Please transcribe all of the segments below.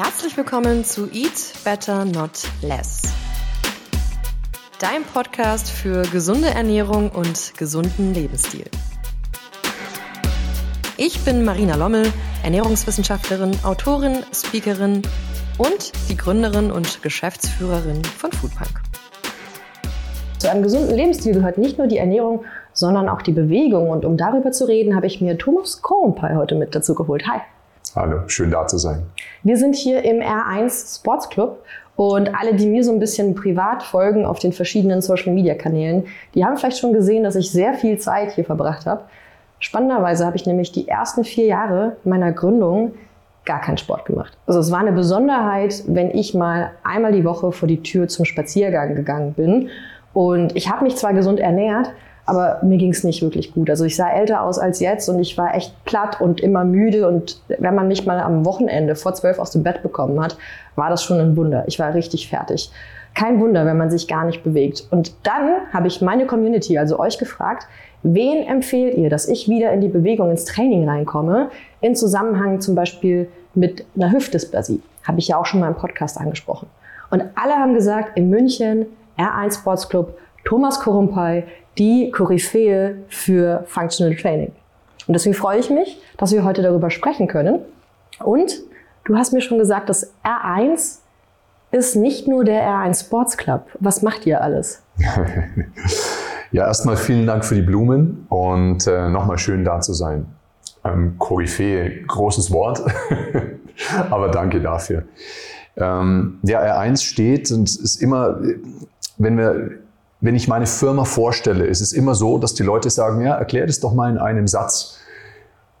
Herzlich willkommen zu Eat Better Not Less. Dein Podcast für gesunde Ernährung und gesunden Lebensstil. Ich bin Marina Lommel, Ernährungswissenschaftlerin, Autorin, Speakerin und die Gründerin und Geschäftsführerin von Foodpunk. Zu einem gesunden Lebensstil gehört nicht nur die Ernährung, sondern auch die Bewegung. Und um darüber zu reden, habe ich mir Thomas Kornpay heute mit dazu geholt. Hi. Hallo, schön da zu sein. Wir sind hier im R1 Sports Club und alle, die mir so ein bisschen privat folgen auf den verschiedenen Social Media Kanälen, die haben vielleicht schon gesehen, dass ich sehr viel Zeit hier verbracht habe. Spannenderweise habe ich nämlich die ersten vier Jahre meiner Gründung gar keinen Sport gemacht. Also es war eine Besonderheit, wenn ich mal einmal die Woche vor die Tür zum Spaziergang gegangen bin. Und ich habe mich zwar gesund ernährt, aber mir ging es nicht wirklich gut. Also ich sah älter aus als jetzt und ich war echt platt und immer müde. Und wenn man mich mal am Wochenende vor zwölf aus dem Bett bekommen hat, war das schon ein Wunder. Ich war richtig fertig. Kein Wunder, wenn man sich gar nicht bewegt. Und dann habe ich meine Community, also euch gefragt, wen empfehlt ihr, dass ich wieder in die Bewegung, ins Training reinkomme, in Zusammenhang zum Beispiel mit einer Hüftdysplasie? Habe ich ja auch schon mal im Podcast angesprochen. Und alle haben gesagt, in München, R1 Sports Club, Thomas Korumpay, die Koryphäe für Functional Training. Und deswegen freue ich mich, dass wir heute darüber sprechen können. Und du hast mir schon gesagt, das R1 ist nicht nur der R1 Sports Club. Was macht ihr alles? ja, erstmal vielen Dank für die Blumen und äh, nochmal schön da zu sein. Ähm, Koryphäe, großes Wort, aber danke dafür. Ähm, der R1 steht und ist immer, wenn wir wenn ich meine Firma vorstelle, ist es immer so, dass die Leute sagen, ja, erklär das doch mal in einem Satz.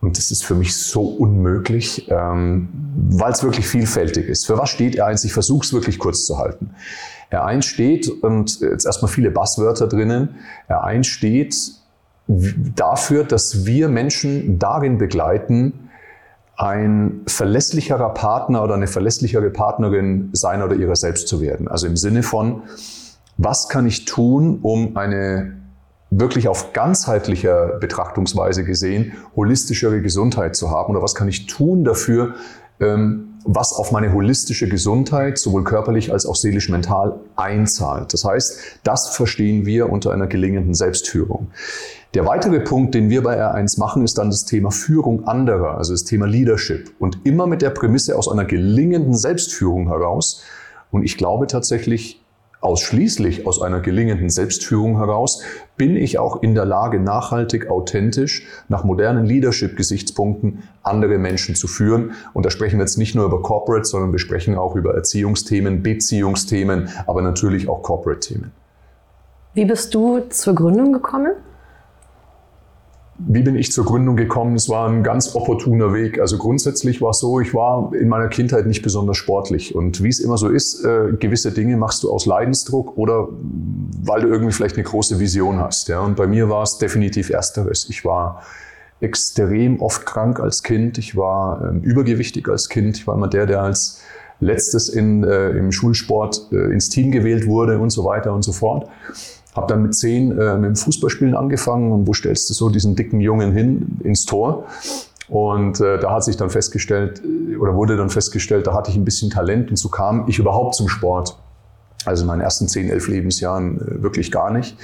Und das ist für mich so unmöglich, ähm, weil es wirklich vielfältig ist. Für was steht R1? Ich versuche es wirklich kurz zu halten. R1 steht, und jetzt erstmal viele Basswörter drinnen, R1 steht dafür, dass wir Menschen darin begleiten, ein verlässlicherer Partner oder eine verlässlichere Partnerin seiner oder ihrer selbst zu werden. Also im Sinne von, was kann ich tun, um eine wirklich auf ganzheitlicher Betrachtungsweise gesehen holistischere Gesundheit zu haben oder was kann ich tun dafür, ähm, was auf meine holistische Gesundheit sowohl körperlich als auch seelisch mental einzahlt. Das heißt, das verstehen wir unter einer gelingenden Selbstführung. Der weitere Punkt, den wir bei R1 machen, ist dann das Thema Führung anderer, also das Thema Leadership. Und immer mit der Prämisse aus einer gelingenden Selbstführung heraus. Und ich glaube tatsächlich, ausschließlich aus einer gelingenden Selbstführung heraus bin ich auch in der Lage, nachhaltig, authentisch, nach modernen Leadership-Gesichtspunkten andere Menschen zu führen. Und da sprechen wir jetzt nicht nur über Corporate, sondern wir sprechen auch über Erziehungsthemen, Beziehungsthemen, aber natürlich auch Corporate-Themen. Wie bist du zur Gründung gekommen? Wie bin ich zur Gründung gekommen? Es war ein ganz opportuner Weg. Also grundsätzlich war es so, ich war in meiner Kindheit nicht besonders sportlich. Und wie es immer so ist, äh, gewisse Dinge machst du aus Leidensdruck oder weil du irgendwie vielleicht eine große Vision hast. Ja? Und bei mir war es definitiv ersteres. Ich war extrem oft krank als Kind. Ich war ähm, übergewichtig als Kind. Ich war immer der, der als letztes in, äh, im Schulsport äh, ins Team gewählt wurde und so weiter und so fort. Habe dann mit zehn äh, mit dem Fußballspielen angefangen und wo stellst du so diesen dicken Jungen hin ins Tor? Und äh, da hat sich dann festgestellt, äh, oder wurde dann festgestellt, da hatte ich ein bisschen Talent und so kam ich überhaupt zum Sport. Also in meinen ersten zehn, elf Lebensjahren äh, wirklich gar nicht.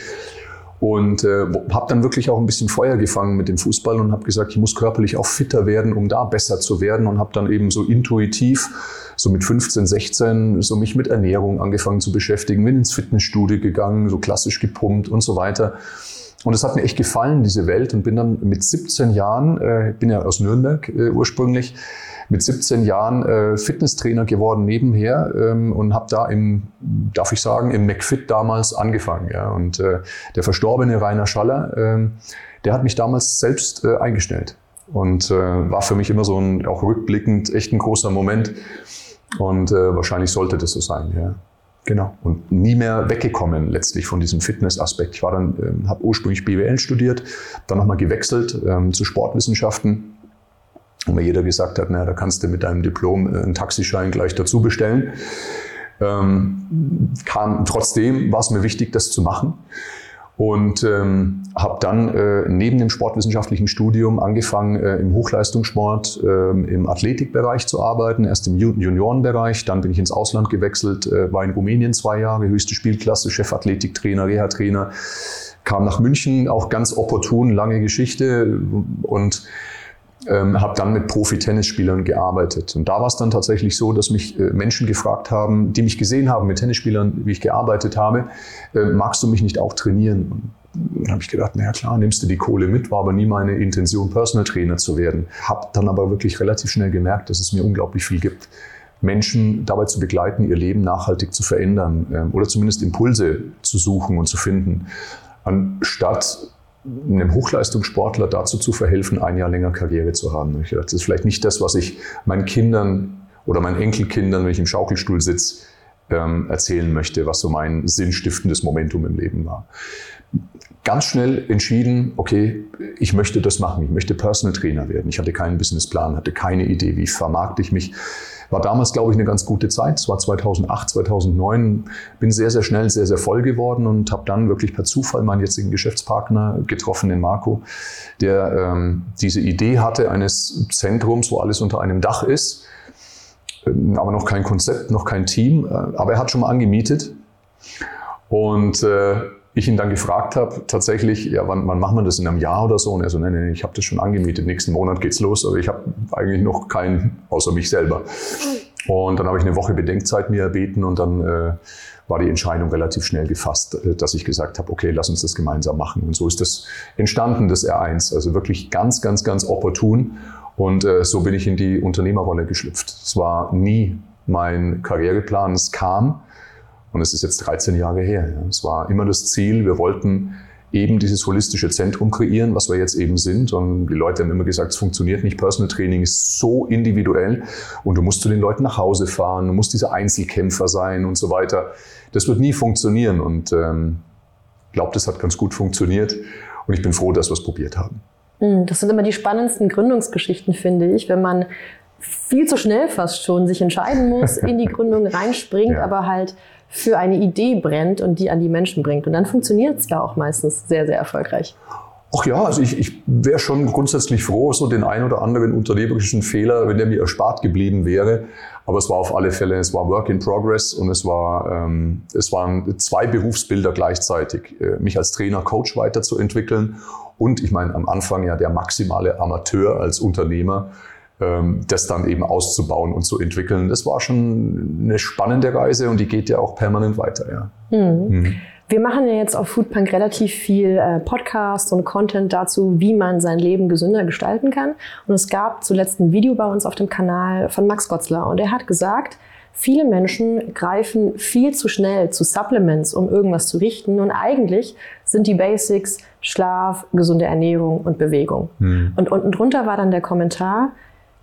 Und äh, habe dann wirklich auch ein bisschen Feuer gefangen mit dem Fußball und habe gesagt, ich muss körperlich auch fitter werden, um da besser zu werden und habe dann eben so intuitiv so mit 15, 16 so mich mit Ernährung angefangen zu beschäftigen, bin ins Fitnessstudio gegangen, so klassisch gepumpt und so weiter. Und es hat mir echt gefallen, diese Welt, und bin dann mit 17 Jahren, äh, bin ja aus Nürnberg äh, ursprünglich, mit 17 Jahren äh, Fitnesstrainer geworden nebenher ähm, und habe da im, darf ich sagen, im McFit damals angefangen. Ja. Und äh, der verstorbene Rainer Schaller, äh, der hat mich damals selbst äh, eingestellt und äh, war für mich immer so ein, auch rückblickend, echt ein großer Moment. Und äh, wahrscheinlich sollte das so sein, ja. Genau. Und nie mehr weggekommen letztlich von diesem Fitnessaspekt. Ich war dann, ähm, habe ursprünglich BWL studiert, dann nochmal gewechselt ähm, zu Sportwissenschaften. Und mir jeder gesagt hat, naja, da kannst du mit deinem Diplom äh, einen Taxischein gleich dazu bestellen. Ähm, kam, trotzdem war es mir wichtig, das zu machen. und ähm, habe dann äh, neben dem sportwissenschaftlichen Studium angefangen, äh, im Hochleistungssport, äh, im Athletikbereich zu arbeiten, erst im Juniorenbereich, dann bin ich ins Ausland gewechselt, äh, war in Rumänien zwei Jahre, höchste Spielklasse, Chefathletiktrainer, Reha-Trainer, kam nach München, auch ganz opportun, lange Geschichte und ähm, habe dann mit Profi-Tennisspielern gearbeitet. Und da war es dann tatsächlich so, dass mich äh, Menschen gefragt haben, die mich gesehen haben mit Tennisspielern, wie ich gearbeitet habe, äh, magst du mich nicht auch trainieren? Und dann habe ich gedacht, naja klar, nimmst du die Kohle mit, war aber nie meine Intention, Personal Trainer zu werden. Habe dann aber wirklich relativ schnell gemerkt, dass es mir unglaublich viel gibt. Menschen dabei zu begleiten, ihr Leben nachhaltig zu verändern ähm, oder zumindest Impulse zu suchen und zu finden, anstatt einem Hochleistungssportler dazu zu verhelfen, ein Jahr länger Karriere zu haben. Das ist vielleicht nicht das, was ich meinen Kindern oder meinen Enkelkindern, wenn ich im Schaukelstuhl sitze, ähm, erzählen möchte, was so mein sinnstiftendes Momentum im Leben war. Ganz schnell entschieden, okay, ich möchte das machen, ich möchte Personal Trainer werden. Ich hatte keinen Businessplan, hatte keine Idee, wie vermarkte ich mich war damals, glaube ich, eine ganz gute Zeit. Es war 2008, 2009. Bin sehr, sehr schnell, sehr, sehr voll geworden und habe dann wirklich per Zufall meinen jetzigen Geschäftspartner getroffen, den Marco, der ähm, diese Idee hatte eines Zentrums, wo alles unter einem Dach ist, ähm, aber noch kein Konzept, noch kein Team. Äh, aber er hat schon mal angemietet. Und äh, ich ihn dann gefragt habe, tatsächlich, ja, wann, wann macht man das in einem Jahr oder so? Und er so, nee, nee, ich habe das schon angemietet, nächsten Monat geht's los, aber ich habe eigentlich noch keinen außer mich selber. Und dann habe ich eine Woche Bedenkzeit mir erbeten und dann äh, war die Entscheidung relativ schnell gefasst, äh, dass ich gesagt habe, okay, lass uns das gemeinsam machen. Und so ist das entstanden, das R1. Also wirklich ganz, ganz, ganz opportun. Und äh, so bin ich in die Unternehmerrolle geschlüpft. Es war nie mein Karriereplan, es kam. Und es ist jetzt 13 Jahre her. Es war immer das Ziel, wir wollten eben dieses holistische Zentrum kreieren, was wir jetzt eben sind. Und die Leute haben immer gesagt, es funktioniert nicht. Personal Training ist so individuell und du musst zu den Leuten nach Hause fahren, du musst dieser Einzelkämpfer sein und so weiter. Das wird nie funktionieren und ähm, glaube, das hat ganz gut funktioniert und ich bin froh, dass wir es probiert haben. Hm, das sind immer die spannendsten Gründungsgeschichten, finde ich, wenn man viel zu schnell fast schon sich entscheiden muss, in die Gründung reinspringt, ja. aber halt für eine Idee brennt und die an die Menschen bringt. Und dann funktioniert es ja auch meistens sehr, sehr erfolgreich. Ach ja, also ich, ich wäre schon grundsätzlich froh, so den ein oder anderen unternehmerischen Fehler, wenn der mir erspart geblieben wäre. Aber es war auf alle Fälle, es war Work in Progress und es war, ähm, es waren zwei Berufsbilder gleichzeitig, äh, mich als Trainer, Coach weiterzuentwickeln und ich meine am Anfang ja der maximale Amateur als Unternehmer das dann eben auszubauen und zu entwickeln. Das war schon eine spannende Reise und die geht ja auch permanent weiter. Ja. Mhm. Mhm. Wir machen ja jetzt auf Foodpunk relativ viel äh, Podcast und Content dazu, wie man sein Leben gesünder gestalten kann. Und es gab zuletzt ein Video bei uns auf dem Kanal von Max Gotzler und er hat gesagt, viele Menschen greifen viel zu schnell zu Supplements, um irgendwas zu richten. Und eigentlich sind die Basics Schlaf, gesunde Ernährung und Bewegung. Mhm. Und unten drunter war dann der Kommentar,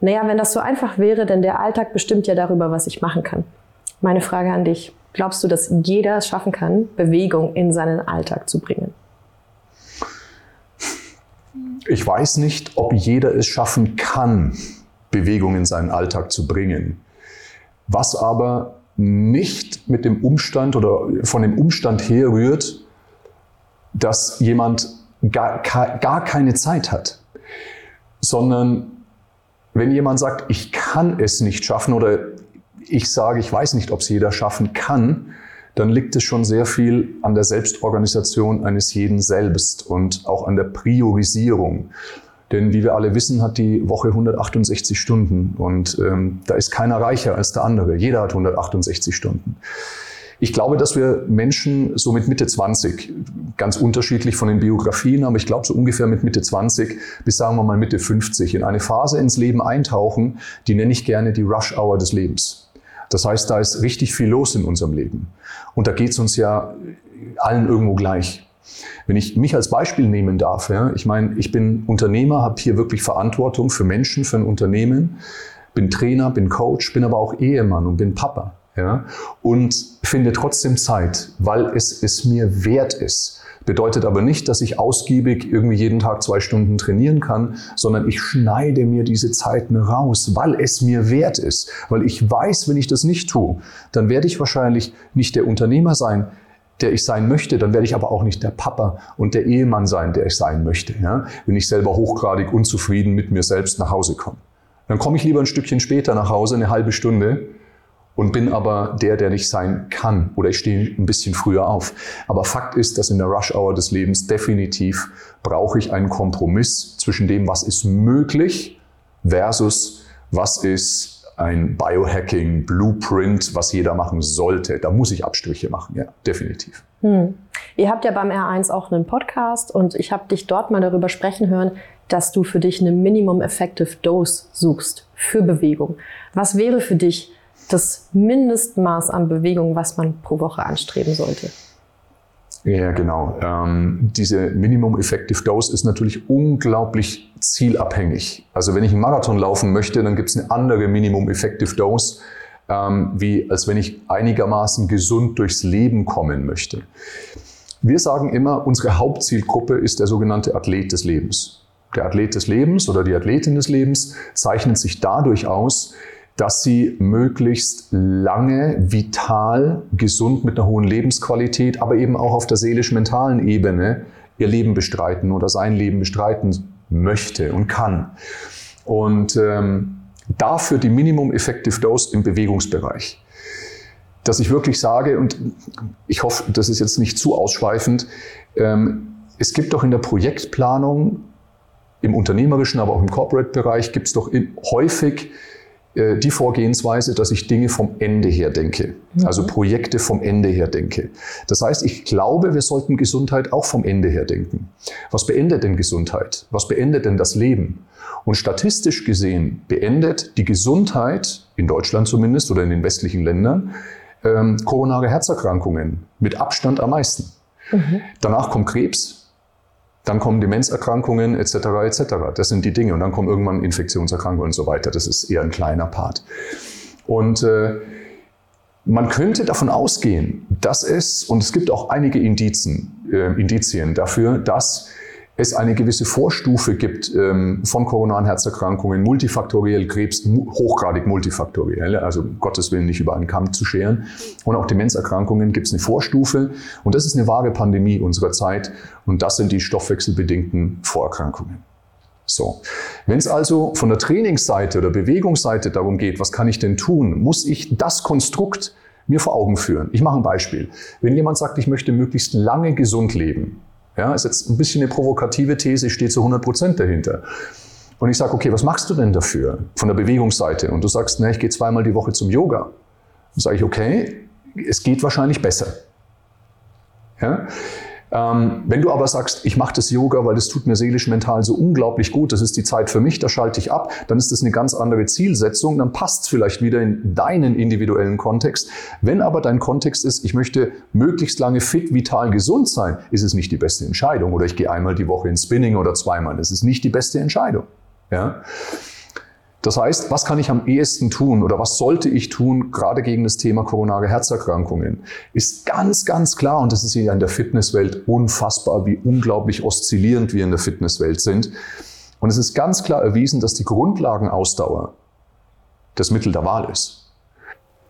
naja, wenn das so einfach wäre, denn der Alltag bestimmt ja darüber, was ich machen kann. Meine Frage an dich. Glaubst du, dass jeder es schaffen kann, Bewegung in seinen Alltag zu bringen? Ich weiß nicht, ob jeder es schaffen kann, Bewegung in seinen Alltag zu bringen. Was aber nicht mit dem Umstand oder von dem Umstand herrührt, dass jemand gar, gar keine Zeit hat, sondern wenn jemand sagt, ich kann es nicht schaffen oder ich sage, ich weiß nicht, ob es jeder schaffen kann, dann liegt es schon sehr viel an der Selbstorganisation eines jeden selbst und auch an der Priorisierung. Denn wie wir alle wissen, hat die Woche 168 Stunden und ähm, da ist keiner reicher als der andere. Jeder hat 168 Stunden. Ich glaube, dass wir Menschen so mit Mitte 20, ganz unterschiedlich von den Biografien, aber ich glaube so ungefähr mit Mitte 20 bis sagen wir mal Mitte 50 in eine Phase ins Leben eintauchen, die nenne ich gerne die Rush Hour des Lebens. Das heißt, da ist richtig viel los in unserem Leben. Und da geht es uns ja allen irgendwo gleich. Wenn ich mich als Beispiel nehmen darf, ja, ich meine, ich bin Unternehmer, habe hier wirklich Verantwortung für Menschen, für ein Unternehmen, bin Trainer, bin Coach, bin aber auch Ehemann und bin Papa ja, und finde trotzdem Zeit, weil es es mir wert ist. Bedeutet aber nicht, dass ich ausgiebig irgendwie jeden Tag zwei Stunden trainieren kann, sondern ich schneide mir diese Zeiten raus, weil es mir wert ist. Weil ich weiß, wenn ich das nicht tue, dann werde ich wahrscheinlich nicht der Unternehmer sein, der ich sein möchte, dann werde ich aber auch nicht der Papa und der Ehemann sein, der ich sein möchte. Ja? Wenn ich selber hochgradig unzufrieden mit mir selbst nach Hause komme. Dann komme ich lieber ein Stückchen später nach Hause, eine halbe Stunde, und bin aber der, der nicht sein kann. Oder ich stehe ein bisschen früher auf. Aber Fakt ist, dass in der Rush-Hour des Lebens definitiv brauche ich einen Kompromiss zwischen dem, was ist möglich versus was ist ein Biohacking, Blueprint, was jeder machen sollte. Da muss ich Abstriche machen, ja, definitiv. Hm. Ihr habt ja beim R1 auch einen Podcast und ich habe dich dort mal darüber sprechen hören, dass du für dich eine Minimum Effective Dose suchst für Bewegung. Was wäre für dich das Mindestmaß an Bewegung, was man pro Woche anstreben sollte? Ja, genau. Ähm, diese Minimum Effective Dose ist natürlich unglaublich zielabhängig. Also wenn ich einen Marathon laufen möchte, dann gibt es eine andere Minimum Effective Dose, ähm, wie als wenn ich einigermaßen gesund durchs Leben kommen möchte. Wir sagen immer, unsere Hauptzielgruppe ist der sogenannte Athlet des Lebens. Der Athlet des Lebens oder die Athletin des Lebens zeichnet sich dadurch aus, dass sie möglichst lange, vital, gesund mit einer hohen Lebensqualität, aber eben auch auf der seelisch-mentalen Ebene ihr Leben bestreiten oder sein Leben bestreiten möchte und kann. Und ähm, dafür die Minimum Effective Dose im Bewegungsbereich. Dass ich wirklich sage, und ich hoffe, das ist jetzt nicht zu ausschweifend, ähm, es gibt doch in der Projektplanung, im unternehmerischen, aber auch im Corporate-Bereich, gibt es doch häufig die Vorgehensweise, dass ich Dinge vom Ende her denke, mhm. also Projekte vom Ende her denke. Das heißt, ich glaube, wir sollten Gesundheit auch vom Ende her denken. Was beendet denn Gesundheit? Was beendet denn das Leben? Und statistisch gesehen beendet die Gesundheit, in Deutschland zumindest oder in den westlichen Ländern, ähm, koronare Herzerkrankungen mit Abstand am meisten. Mhm. Danach kommt Krebs, dann kommen Demenzerkrankungen etc. etc. Das sind die Dinge. Und dann kommen irgendwann Infektionserkrankungen und so weiter. Das ist eher ein kleiner Part. Und äh, man könnte davon ausgehen, dass es, und es gibt auch einige Indizien, äh, Indizien dafür, dass es eine gewisse Vorstufe gibt ähm, von koronaren Herzerkrankungen, multifaktoriell Krebs, hochgradig multifaktoriell, also Gottes Willen nicht über einen Kamm zu scheren. Und auch Demenzerkrankungen gibt es eine Vorstufe. Und das ist eine wahre Pandemie unserer Zeit. Und das sind die stoffwechselbedingten Vorerkrankungen. So. Wenn es also von der Trainingsseite oder Bewegungsseite darum geht, was kann ich denn tun, muss ich das Konstrukt mir vor Augen führen. Ich mache ein Beispiel. Wenn jemand sagt, ich möchte möglichst lange gesund leben, ja, ist jetzt ein bisschen eine provokative These, ich stehe zu 100 Prozent dahinter. Und ich sage, okay, was machst du denn dafür von der Bewegungsseite? Und du sagst, na, ich gehe zweimal die Woche zum Yoga. Dann sage ich, okay, es geht wahrscheinlich besser. Ja? Ähm, wenn du aber sagst, ich mache das Yoga, weil das tut mir seelisch, mental so unglaublich gut, das ist die Zeit für mich, da schalte ich ab, dann ist das eine ganz andere Zielsetzung, dann passt es vielleicht wieder in deinen individuellen Kontext. Wenn aber dein Kontext ist, ich möchte möglichst lange fit, vital, gesund sein, ist es nicht die beste Entscheidung. Oder ich gehe einmal die Woche ins Spinning oder zweimal, das ist nicht die beste Entscheidung. Ja? Das heißt, was kann ich am ehesten tun oder was sollte ich tun, gerade gegen das Thema koronare Herzerkrankungen, ist ganz, ganz klar, und das ist ja in der Fitnesswelt unfassbar, wie unglaublich oszillierend wir in der Fitnesswelt sind. Und es ist ganz klar erwiesen, dass die Grundlagenausdauer das Mittel der Wahl ist.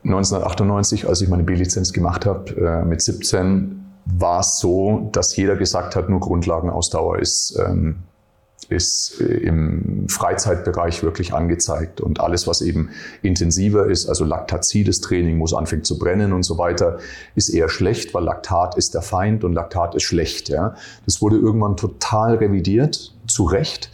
1998, als ich meine B-Lizenz gemacht habe, äh, mit 17, war es so, dass jeder gesagt hat, nur Grundlagenausdauer ist ähm, ist äh, im Freizeitbereich wirklich angezeigt. Und alles, was eben intensiver ist, also laktazides Training, muss anfangen zu brennen und so weiter, ist eher schlecht, weil Laktat ist der Feind und Laktat ist schlecht. Ja. Das wurde irgendwann total revidiert, zu Recht.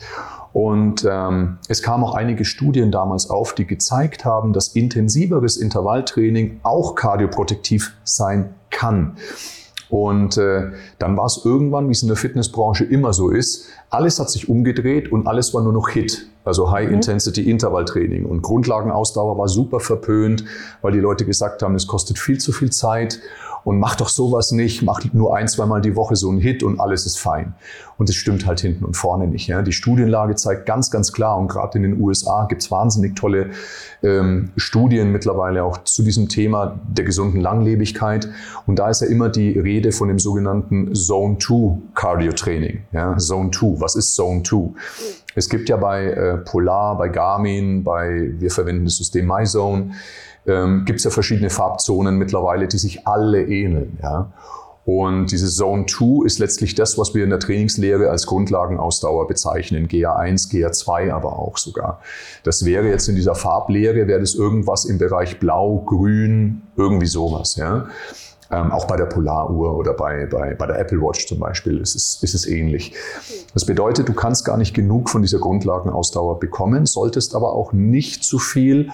Und ähm, es kamen auch einige Studien damals auf, die gezeigt haben, dass intensiveres Intervalltraining auch kardioprotektiv sein kann. Und äh, dann war es irgendwann, wie es in der Fitnessbranche immer so ist, alles hat sich umgedreht und alles war nur noch Hit. Also High-Intensity-Intervalltraining. Und Grundlagenausdauer war super verpönt, weil die Leute gesagt haben, es kostet viel zu viel Zeit und mach doch sowas nicht, mach nur ein, zweimal die Woche so einen Hit und alles ist fein. Und es stimmt halt hinten und vorne nicht. Ja. Die Studienlage zeigt ganz, ganz klar, und gerade in den USA gibt's wahnsinnig tolle ähm, Studien mittlerweile auch zu diesem Thema der gesunden Langlebigkeit. Und da ist ja immer die Rede von dem sogenannten Zone 2 Cardio Training. Ja. Zone 2, was ist Zone 2? Es gibt ja bei äh, Polar, bei Garmin, bei, wir verwenden das System MyZone, ähm, gibt es ja verschiedene Farbzonen mittlerweile, die sich alle ähneln. Ja? Und diese Zone 2 ist letztlich das, was wir in der Trainingslehre als Grundlagenausdauer bezeichnen. GA1, GA2 aber auch sogar. Das wäre jetzt in dieser Farblehre, wäre das irgendwas im Bereich Blau, Grün, irgendwie sowas. Ja. Ähm, auch bei der Polaruhr oder bei, bei, bei der Apple Watch zum Beispiel ist es, ist es ähnlich. Das bedeutet, du kannst gar nicht genug von dieser Grundlagenausdauer bekommen, solltest aber auch nicht zu viel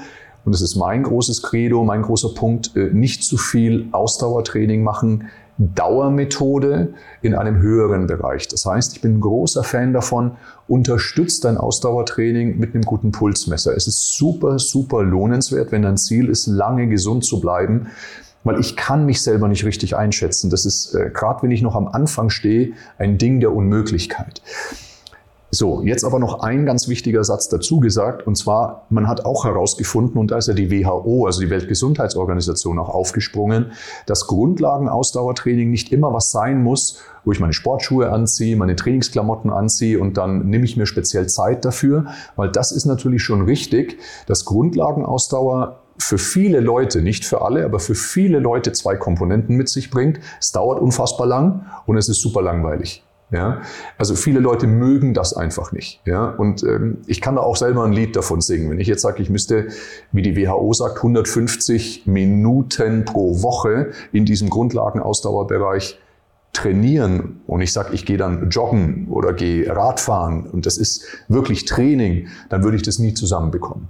und das ist mein großes Credo, mein großer Punkt, äh, nicht zu viel Ausdauertraining machen, Dauermethode in einem höheren Bereich. Das heißt, ich bin ein großer Fan davon, unterstützt dein Ausdauertraining mit einem guten Pulsmesser. Es ist super, super lohnenswert, wenn dein Ziel ist, lange gesund zu bleiben, weil ich kann mich selber nicht richtig einschätzen. Das ist, äh, gerade wenn ich noch am Anfang stehe, ein Ding der Unmöglichkeit. So, jetzt aber noch ein ganz wichtiger Satz dazu gesagt, und zwar, man hat auch herausgefunden, und da ist ja die WHO, also die Weltgesundheitsorganisation, auch aufgesprungen, dass Grundlagenausdauertraining nicht immer was sein muss, wo ich meine Sportschuhe anziehe, meine Trainingsklamotten anziehe und dann nehme ich mir speziell Zeit dafür, weil das ist natürlich schon richtig, dass Grundlagenausdauer für viele Leute, nicht für alle, aber für viele Leute zwei Komponenten mit sich bringt. Es dauert unfassbar lang und es ist super langweilig. Ja, also viele Leute mögen das einfach nicht. Ja, und ähm, ich kann da auch selber ein Lied davon singen. Wenn ich jetzt sage, ich müsste, wie die WHO sagt, 150 Minuten pro Woche in diesem Grundlagenausdauerbereich trainieren und ich sage, ich gehe dann joggen oder gehe Radfahren und das ist wirklich Training, dann würde ich das nie zusammenbekommen.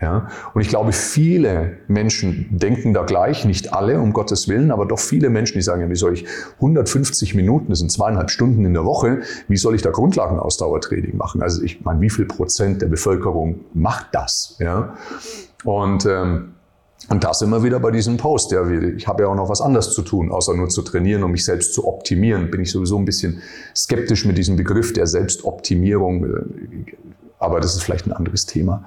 Ja? Und ich glaube, viele Menschen denken da gleich, nicht alle, um Gottes Willen, aber doch viele Menschen, die sagen, ja, wie soll ich 150 Minuten, das sind zweieinhalb Stunden in der Woche, wie soll ich da Grundlagenausdauertraining machen? Also ich meine, wie viel Prozent der Bevölkerung macht das? Ja? Und ähm, und da sind wir wieder bei diesem Post. Ja, ich habe ja auch noch was anderes zu tun, außer nur zu trainieren, um mich selbst zu optimieren. Bin ich sowieso ein bisschen skeptisch mit diesem Begriff der Selbstoptimierung. Aber das ist vielleicht ein anderes Thema.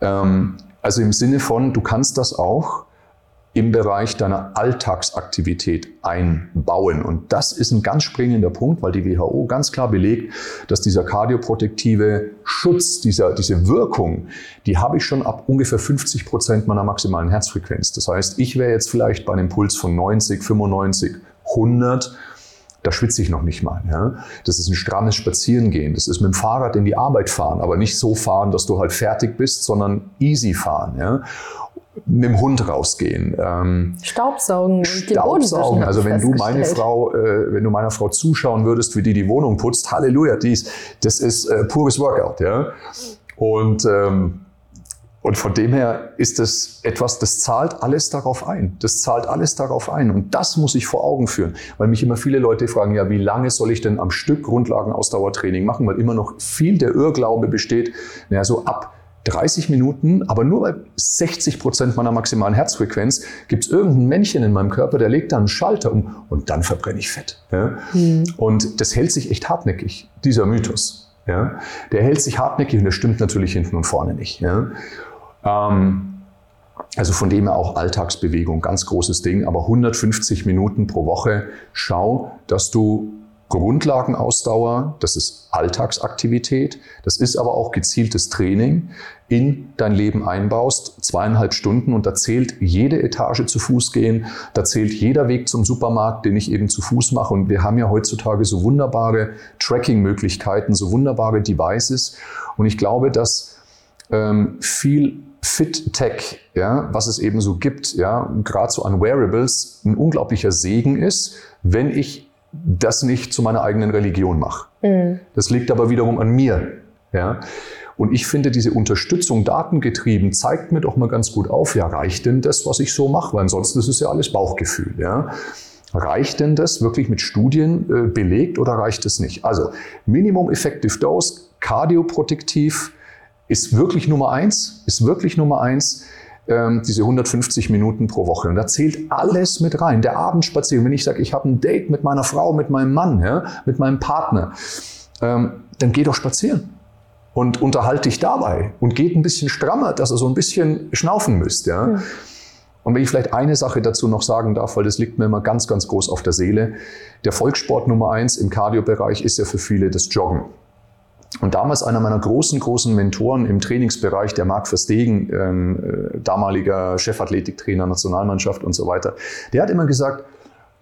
Ähm, also im Sinne von, du kannst das auch im Bereich deiner Alltagsaktivität einbauen. Und das ist ein ganz springender Punkt, weil die WHO ganz klar belegt, dass dieser kardioprotektive Schutz, dieser, diese Wirkung, die habe ich schon ab ungefähr 50 Prozent meiner maximalen Herzfrequenz. Das heißt, ich wäre jetzt vielleicht bei einem Puls von 90, 95, 100 da schwitze ich noch nicht mal. Ja? Das ist ein strammes Spazierengehen. Das ist mit dem Fahrrad in die Arbeit fahren, aber nicht so fahren, dass du halt fertig bist, sondern easy fahren. Ja? mit dem Hund rausgehen. Ähm, Staubsaugen. Staubsaugen. Also wenn du meine Frau, äh, wenn du meiner Frau zuschauen würdest, wie die die Wohnung putzt, Halleluja, dies, das ist äh, pures Workout, ja. Und ähm, und von dem her ist es etwas, das zahlt alles darauf ein. Das zahlt alles darauf ein. Und das muss ich vor Augen führen. Weil mich immer viele Leute fragen, ja, wie lange soll ich denn am Stück Grundlagenausdauertraining machen? Weil immer noch viel der Irrglaube besteht, naja, so ab 30 Minuten, aber nur bei 60 Prozent meiner maximalen Herzfrequenz gibt es irgendein Männchen in meinem Körper, der legt da einen Schalter um und dann verbrenne ich Fett. Ja? Mhm. Und das hält sich echt hartnäckig, dieser Mythos. Ja? Der hält sich hartnäckig und der stimmt natürlich hinten und vorne nicht. Ja? Ähm, also von dem her auch Alltagsbewegung, ganz großes Ding, aber 150 Minuten pro Woche. Schau, dass du Grundlagenausdauer, das ist Alltagsaktivität, das ist aber auch gezieltes Training, in dein Leben einbaust, zweieinhalb Stunden und da zählt jede Etage zu Fuß gehen, da zählt jeder Weg zum Supermarkt, den ich eben zu Fuß mache. Und wir haben ja heutzutage so wunderbare Tracking-Möglichkeiten, so wunderbare Devices. Und ich glaube, dass ähm, viel Fit-Tech, ja, was es eben so gibt, ja, gerade so an Wearables, ein unglaublicher Segen ist, wenn ich das nicht zu meiner eigenen Religion mache. Mhm. Das liegt aber wiederum an mir. Ja. Und ich finde, diese Unterstützung datengetrieben zeigt mir doch mal ganz gut auf, ja, reicht denn das, was ich so mache? Weil ansonsten ist es ja alles Bauchgefühl. Ja. Reicht denn das wirklich mit Studien äh, belegt oder reicht es nicht? Also Minimum Effective Dose, kardioprotektiv, ist wirklich Nummer eins, ist wirklich Nummer eins, ähm, diese 150 Minuten pro Woche. Und da zählt alles mit rein. Der Abendspaziergang, wenn ich sage, ich habe ein Date mit meiner Frau, mit meinem Mann, ja, mit meinem Partner, ähm, dann geh doch spazieren und unterhalte dich dabei und geht ein bisschen strammer, dass ihr so ein bisschen schnaufen müsst. Ja. Mhm. Und wenn ich vielleicht eine Sache dazu noch sagen darf, weil das liegt mir immer ganz, ganz groß auf der Seele. Der Volkssport Nummer eins im Kardiobereich ist ja für viele das Joggen. Und damals einer meiner großen, großen Mentoren im Trainingsbereich, der Marc Verstegen, ähm, äh, damaliger Chefathletiktrainer, Nationalmannschaft und so weiter, der hat immer gesagt,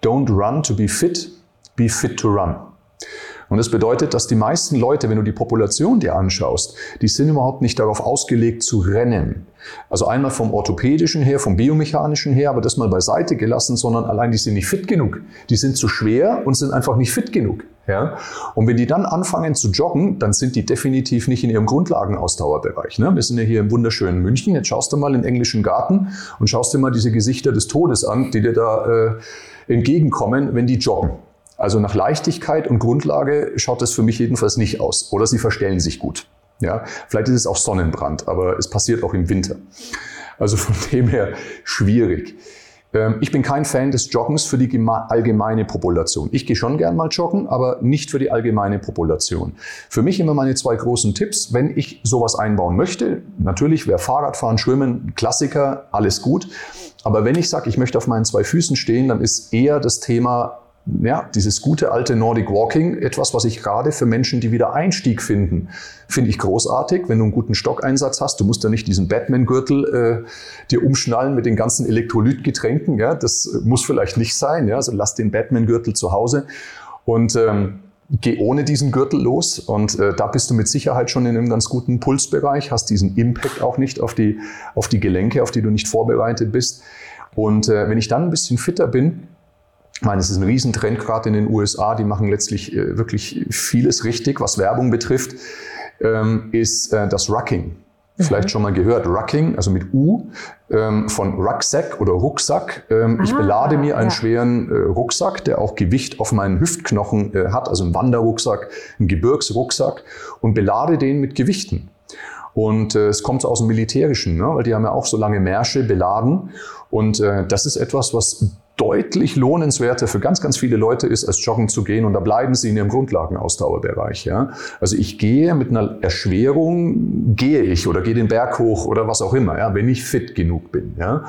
don't run to be fit, be fit to run. Und das bedeutet, dass die meisten Leute, wenn du die Population dir anschaust, die sind überhaupt nicht darauf ausgelegt zu rennen. Also einmal vom orthopädischen her, vom biomechanischen her, aber das mal beiseite gelassen, sondern allein die sind nicht fit genug. Die sind zu schwer und sind einfach nicht fit genug. Ja? Und wenn die dann anfangen zu joggen, dann sind die definitiv nicht in ihrem Grundlagenausdauerbereich. Ne? Wir sind ja hier im wunderschönen München. Jetzt schaust du mal in den englischen Garten und schaust dir mal diese Gesichter des Todes an, die dir da äh, entgegenkommen, wenn die joggen. Also nach Leichtigkeit und Grundlage schaut das für mich jedenfalls nicht aus. Oder sie verstellen sich gut. Ja, vielleicht ist es auch Sonnenbrand, aber es passiert auch im Winter. Also von dem her schwierig. Ähm, ich bin kein Fan des Joggens für die allgemeine Population. Ich gehe schon gern mal joggen, aber nicht für die allgemeine Population. Für mich immer meine zwei großen Tipps, wenn ich sowas einbauen möchte. Natürlich wäre Fahrradfahren, Schwimmen, Klassiker, alles gut. Aber wenn ich sage, ich möchte auf meinen zwei Füßen stehen, dann ist eher das Thema ja, dieses gute alte Nordic Walking, etwas, was ich gerade für Menschen, die wieder Einstieg finden, finde ich großartig, wenn du einen guten Stockeinsatz hast. Du musst ja nicht diesen Batman-Gürtel äh, dir umschnallen mit den ganzen Elektrolytgetränken. Ja, das muss vielleicht nicht sein. Ja, also lass den Batman-Gürtel zu Hause und ähm, geh ohne diesen Gürtel los. Und äh, da bist du mit Sicherheit schon in einem ganz guten Pulsbereich, hast diesen Impact auch nicht auf die, auf die Gelenke, auf die du nicht vorbereitet bist. Und äh, wenn ich dann ein bisschen fitter bin, ich meine, es ist ein Riesentrend gerade in den USA, die machen letztlich äh, wirklich vieles richtig, was Werbung betrifft, ähm, ist äh, das Rucking. Vielleicht mhm. schon mal gehört, Rucking, also mit U, ähm, von Rucksack oder Rucksack. Ähm, ich belade mir einen ja. schweren äh, Rucksack, der auch Gewicht auf meinen Hüftknochen hat, also ein Wanderrucksack, ein Gebirgsrucksack und belade den mit Gewichten. Und äh, es kommt aus dem Militärischen, ne? weil die haben ja auch so lange Märsche beladen. Und äh, das ist etwas, was deutlich lohnenswerter für ganz, ganz viele Leute ist, als joggen zu gehen. Und da bleiben sie in ihrem Grundlagenausdauerbereich. Ja? Also ich gehe mit einer Erschwerung, gehe ich oder gehe den Berg hoch oder was auch immer, ja? wenn ich fit genug bin. Ja?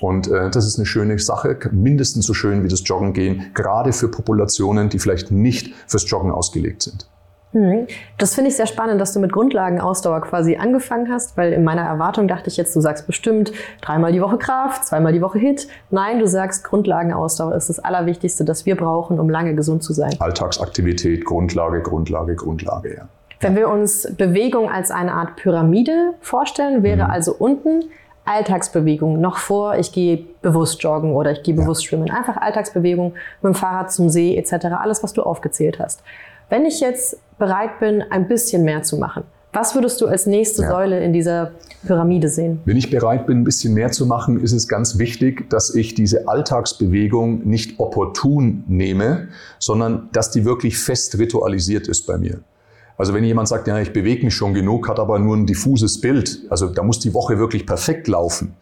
Und äh, das ist eine schöne Sache, mindestens so schön wie das Joggen gehen, gerade für Populationen, die vielleicht nicht fürs Joggen ausgelegt sind. Hm. Das finde ich sehr spannend, dass du mit Grundlagenausdauer quasi angefangen hast, weil in meiner Erwartung dachte ich jetzt, du sagst bestimmt dreimal die Woche Kraft, zweimal die Woche Hit. Nein, du sagst Grundlagenausdauer ist das Allerwichtigste, das wir brauchen, um lange gesund zu sein. Alltagsaktivität, Grundlage, Grundlage, Grundlage, ja. Wenn wir uns Bewegung als eine Art Pyramide vorstellen, wäre mhm. also unten Alltagsbewegung noch vor, ich gehe bewusst joggen oder ich gehe bewusst ja. schwimmen. Einfach Alltagsbewegung mit dem Fahrrad zum See etc. Alles, was du aufgezählt hast. Wenn ich jetzt bereit bin, ein bisschen mehr zu machen, was würdest du als nächste ja. Säule in dieser Pyramide sehen? Wenn ich bereit bin, ein bisschen mehr zu machen, ist es ganz wichtig, dass ich diese Alltagsbewegung nicht opportun nehme, sondern dass die wirklich fest ritualisiert ist bei mir. Also wenn jemand sagt, ja, ich bewege mich schon genug, hat aber nur ein diffuses Bild, also da muss die Woche wirklich perfekt laufen,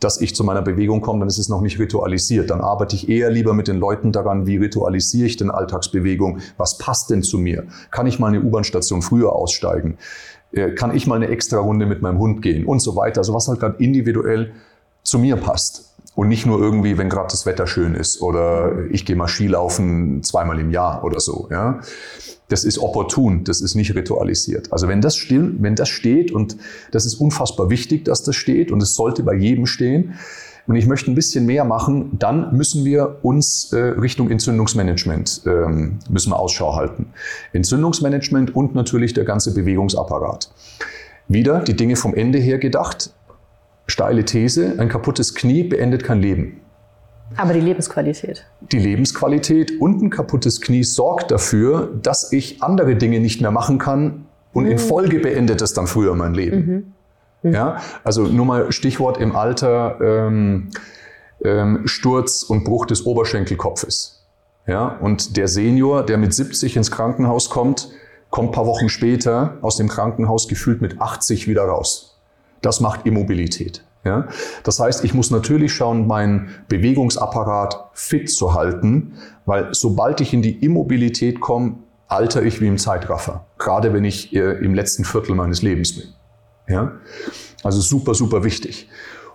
dass ich zu meiner Bewegung komme, dann ist es noch nicht ritualisiert. Dann arbeite ich eher lieber mit den Leuten daran, wie ritualisiere ich denn Alltagsbewegung? Was passt denn zu mir? Kann ich mal eine U-Bahn-Station früher aussteigen? Äh, kann ich mal eine extra Runde mit meinem Hund gehen? Und so weiter. Also was halt gerade individuell zu mir passt. Und nicht nur irgendwie, wenn gerade das Wetter schön ist oder ich gehe mal Skilaufen zweimal im Jahr oder so. Ja das ist opportun, das ist nicht ritualisiert. Also wenn das, still, wenn das steht und das ist unfassbar wichtig, dass das steht und es sollte bei jedem stehen, und ich möchte ein bisschen mehr machen, dann müssen wir uns äh, Richtung Entzündungsmanagement ähm, müssen wir Ausschau halten. Entzündungsmanagement und natürlich der ganze Bewegungsapparat. Wieder die Dinge vom Ende her gedacht. Steile These, ein kaputtes Knie beendet kein Leben. Aber die Lebensqualität. Die Lebensqualität und ein kaputtes Knie sorgt dafür, dass ich andere Dinge nicht mehr machen kann und mhm. in Folge beendet es dann früher mein Leben. Mhm. Mhm. Ja, also nur mal Stichwort im Alter ähm, ähm, Sturz und Bruch des Oberschenkelkopfes. Ja, und der Senior, der mit 70 ins Krankenhaus kommt, kommt paar Wochen später aus dem Krankenhaus gefühlt mit 80 wieder raus. Das macht Immobilität. Ja? Das heißt, ich muss natürlich schauen, meinen Bewegungsapparat fit zu halten, weil sobald ich in die Immobilität komme, alter ich wie im Zeitraffer. Gerade wenn ich äh, im letzten Viertel meines Lebens bin. Ja? Also super, super wichtig.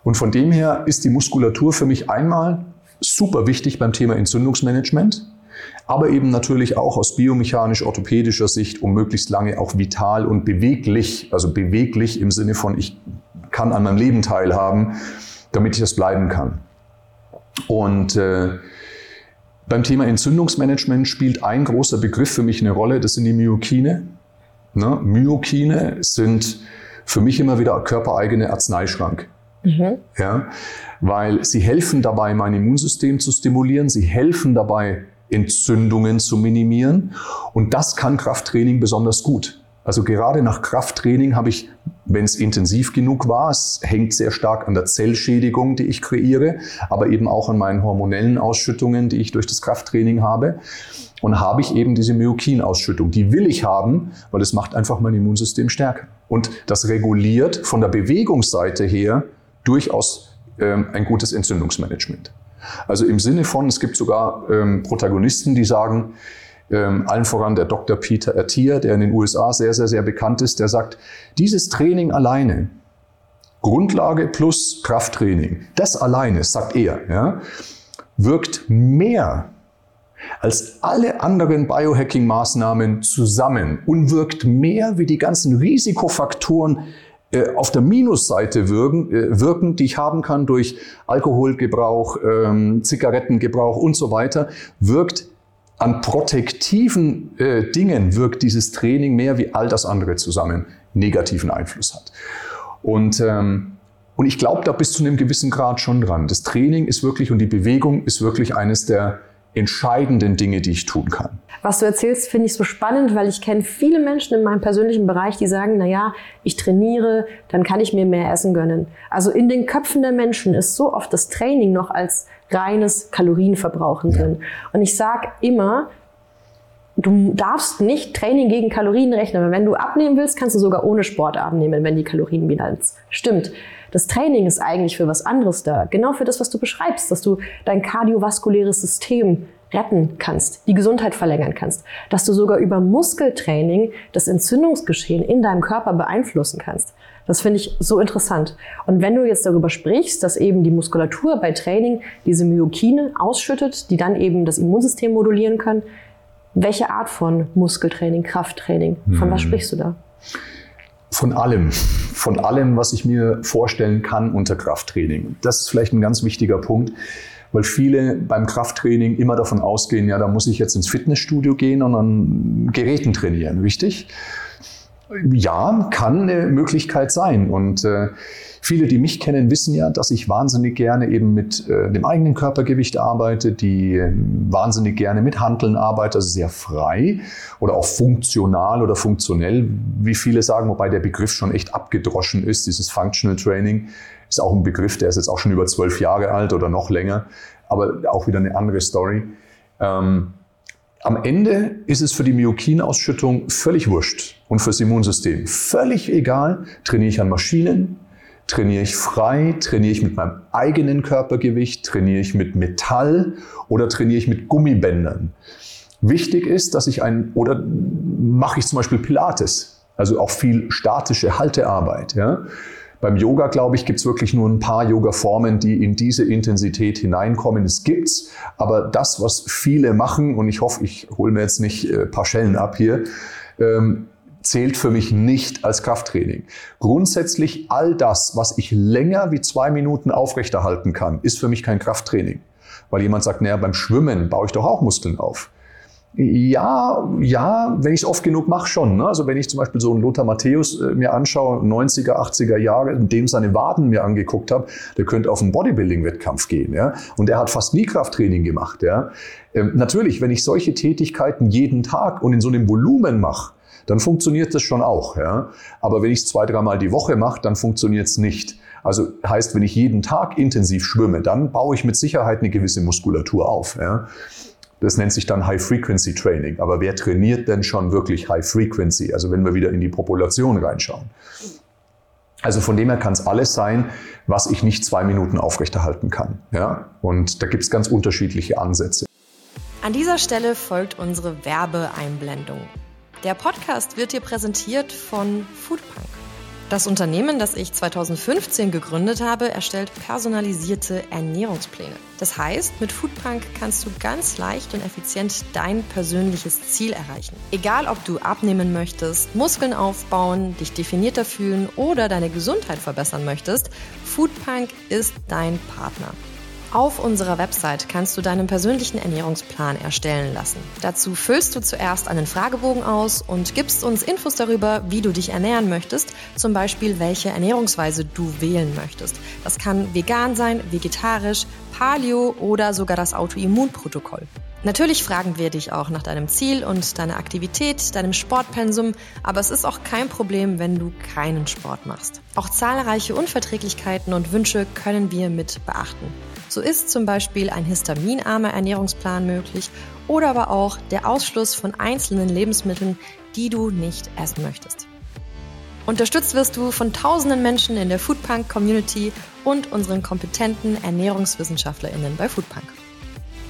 Und von dem her ist die Muskulatur für mich einmal super wichtig beim Thema Entzündungsmanagement, aber eben natürlich auch aus biomechanisch-orthopädischer Sicht, um möglichst lange auch vital und beweglich, also beweglich im Sinne von ich kann an meinem Leben teilhaben, damit ich das bleiben kann. Und äh, Beim Thema Entzündungsmanagement spielt ein großer Begriff für mich eine Rolle, das sind die Myokine. Ne? Myokine sind für mich immer wieder körpereigene Arzneischrank. Mhm. Ja, weil sie helfen dabei, mein Immunsystem zu stimulieren, sie helfen dabei, Entzündungen zu minimieren und das kann Krafttraining besonders gut. Also gerade nach Krafttraining habe ich, wenn es intensiv genug war, es hängt sehr stark an der Zellschädigung, die ich kreiere, aber eben auch an meinen hormonellen Ausschüttungen, die ich durch das Krafttraining habe. Und habe ich eben diese Myokinausschüttung. Die will ich haben, weil es macht einfach mein Immunsystem stärker. Und das reguliert von der Bewegungsseite her durchaus ähm, ein gutes Entzündungsmanagement. Also im Sinne von, es gibt sogar ähm, Protagonisten, die sagen, ähm, allen voran der Dr. Peter Attier, der in den USA sehr, sehr, sehr bekannt ist, der sagt, dieses Training alleine, Grundlage plus Krafttraining, das alleine, sagt er, ja, wirkt mehr als alle anderen Biohacking-Maßnahmen zusammen und wirkt mehr wie die ganzen Risikofaktoren äh, auf der Minusseite wirken, äh, wirken, die ich haben kann durch Alkoholgebrauch, ähm, Zigarettengebrauch und so weiter, wirkt an protektiven äh, Dingen wirkt dieses Training mehr wie all das andere zusammen negativen Einfluss hat. Und, ähm, und ich glaube da bis zu einem gewissen Grad schon dran. Das Training ist wirklich und die Bewegung ist wirklich eines der entscheidenden Dinge, die ich tun kann. Was du erzählst, finde ich so spannend, weil ich kenne viele Menschen in meinem persönlichen Bereich, die sagen, na ja, ich trainiere, dann kann ich mir mehr Essen gönnen. Also in den Köpfen der Menschen ist so oft das Training noch als reines Kalorienverbrauchen drin. Und ich sage immer, du darfst nicht Training gegen Kalorien rechnen. Aber wenn du abnehmen willst, kannst du sogar ohne Sport abnehmen, wenn die Kalorienbilanz stimmt. Das Training ist eigentlich für was anderes da. Genau für das, was du beschreibst, dass du dein kardiovaskuläres System retten kannst, die Gesundheit verlängern kannst, dass du sogar über Muskeltraining das Entzündungsgeschehen in deinem Körper beeinflussen kannst. Das finde ich so interessant. Und wenn du jetzt darüber sprichst, dass eben die Muskulatur bei Training diese Myokine ausschüttet, die dann eben das Immunsystem modulieren können, welche Art von Muskeltraining, Krafttraining, von was hm. sprichst du da? Von allem. Von allem, was ich mir vorstellen kann unter Krafttraining. Das ist vielleicht ein ganz wichtiger Punkt, weil viele beim Krafttraining immer davon ausgehen, ja, da muss ich jetzt ins Fitnessstudio gehen und an Geräten trainieren, richtig? Ja, kann eine Möglichkeit sein. Und äh, viele, die mich kennen, wissen ja, dass ich wahnsinnig gerne eben mit äh, dem eigenen Körpergewicht arbeite, die äh, wahnsinnig gerne mit Handeln arbeite, also sehr frei oder auch funktional oder funktionell, wie viele sagen, wobei der Begriff schon echt abgedroschen ist. Dieses Functional Training ist auch ein Begriff, der ist jetzt auch schon über zwölf Jahre alt oder noch länger, aber auch wieder eine andere Story. Ähm, am Ende ist es für die Myokinausschüttung völlig wurscht und fürs Immunsystem völlig egal. Trainiere ich an Maschinen, trainiere ich frei, trainiere ich mit meinem eigenen Körpergewicht, trainiere ich mit Metall oder trainiere ich mit Gummibändern. Wichtig ist, dass ich ein, oder mache ich zum Beispiel Pilates, also auch viel statische Haltearbeit. Ja? Beim Yoga, glaube ich, gibt es wirklich nur ein paar Yoga-Formen, die in diese Intensität hineinkommen. Es gibt's, aber das, was viele machen, und ich hoffe, ich hole mir jetzt nicht ein äh, paar Schellen ab hier, ähm, zählt für mich nicht als Krafttraining. Grundsätzlich all das, was ich länger wie zwei Minuten aufrechterhalten kann, ist für mich kein Krafttraining. Weil jemand sagt, naja, beim Schwimmen baue ich doch auch Muskeln auf. Ja, ja, wenn ich es oft genug mache, schon. Ne? Also wenn ich zum Beispiel so einen Lothar Matthäus äh, mir anschaue, 90er, 80er Jahre, in dem seine Waden mir angeguckt habe, der könnte auf einen Bodybuilding-Wettkampf gehen. Ja? Und der hat fast nie Krafttraining gemacht. Ja? Ähm, natürlich, wenn ich solche Tätigkeiten jeden Tag und in so einem Volumen mache, dann funktioniert das schon auch. Ja? Aber wenn ich es zwei, dreimal die Woche mache, dann funktioniert es nicht. Also heißt, wenn ich jeden Tag intensiv schwimme, dann baue ich mit Sicherheit eine gewisse Muskulatur auf. Ja? Das nennt sich dann High-Frequency-Training. Aber wer trainiert denn schon wirklich High-Frequency? Also wenn wir wieder in die Population reinschauen. Also von dem her kann es alles sein, was ich nicht zwei Minuten aufrechterhalten kann. Ja? Und da gibt es ganz unterschiedliche Ansätze. An dieser Stelle folgt unsere Werbeeinblendung. Der Podcast wird dir präsentiert von Foodpunk. Das Unternehmen, das ich 2015 gegründet habe, erstellt personalisierte Ernährungspläne. Das heißt, mit Foodpunk kannst du ganz leicht und effizient dein persönliches Ziel erreichen. Egal, ob du abnehmen möchtest, Muskeln aufbauen, dich definierter fühlen oder deine Gesundheit verbessern möchtest, Foodpunk ist dein Partner. Auf unserer Website kannst du deinen persönlichen Ernährungsplan erstellen lassen. Dazu füllst du zuerst einen Fragebogen aus und gibst uns Infos darüber, wie du dich ernähren möchtest, zum Beispiel welche Ernährungsweise du wählen möchtest. Das kann vegan sein, vegetarisch, Paleo oder sogar das Autoimmunprotokoll. Natürlich fragen wir dich auch nach deinem Ziel und deiner Aktivität, deinem Sportpensum, aber es ist auch kein Problem, wenn du keinen Sport machst. Auch zahlreiche Unverträglichkeiten und Wünsche können wir mit beachten. So ist zum Beispiel ein histaminarmer Ernährungsplan möglich oder aber auch der Ausschluss von einzelnen Lebensmitteln, die du nicht essen möchtest. Unterstützt wirst du von tausenden Menschen in der Foodpunk Community und unseren kompetenten Ernährungswissenschaftlerinnen bei Foodpunk.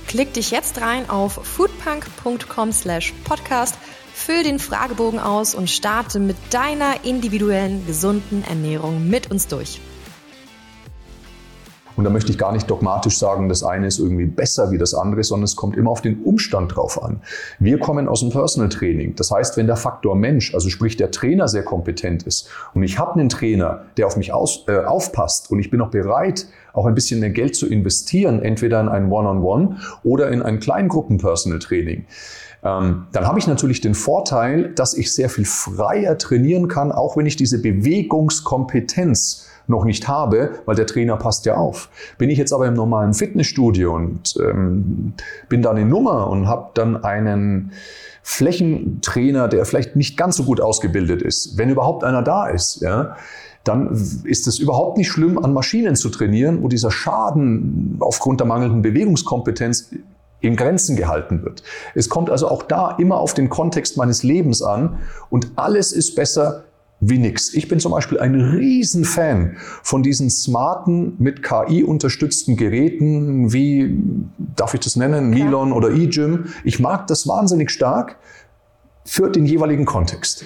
Klick dich jetzt rein auf foodpunk.com/podcast, füll den Fragebogen aus und starte mit deiner individuellen gesunden Ernährung mit uns durch. Und da möchte ich gar nicht dogmatisch sagen, das eine ist irgendwie besser wie das andere, sondern es kommt immer auf den Umstand drauf an. Wir kommen aus dem Personal Training. Das heißt, wenn der Faktor Mensch, also sprich der Trainer sehr kompetent ist und ich habe einen Trainer, der auf mich aus, äh, aufpasst und ich bin auch bereit, auch ein bisschen mehr Geld zu investieren, entweder in ein One-on-One -on -One oder in ein Kleingruppen-Personal Training, ähm, dann habe ich natürlich den Vorteil, dass ich sehr viel freier trainieren kann, auch wenn ich diese Bewegungskompetenz noch nicht habe, weil der Trainer passt ja auf. Bin ich jetzt aber im normalen Fitnessstudio und ähm, bin da eine Nummer und habe dann einen Flächentrainer, der vielleicht nicht ganz so gut ausgebildet ist, wenn überhaupt einer da ist, ja, dann ist es überhaupt nicht schlimm, an Maschinen zu trainieren, wo dieser Schaden aufgrund der mangelnden Bewegungskompetenz in Grenzen gehalten wird. Es kommt also auch da immer auf den Kontext meines Lebens an und alles ist besser, wie nix. Ich bin zum Beispiel ein Riesenfan von diesen smarten, mit KI unterstützten Geräten wie, darf ich das nennen, Milon oder eGym. Ich mag das wahnsinnig stark für den jeweiligen Kontext.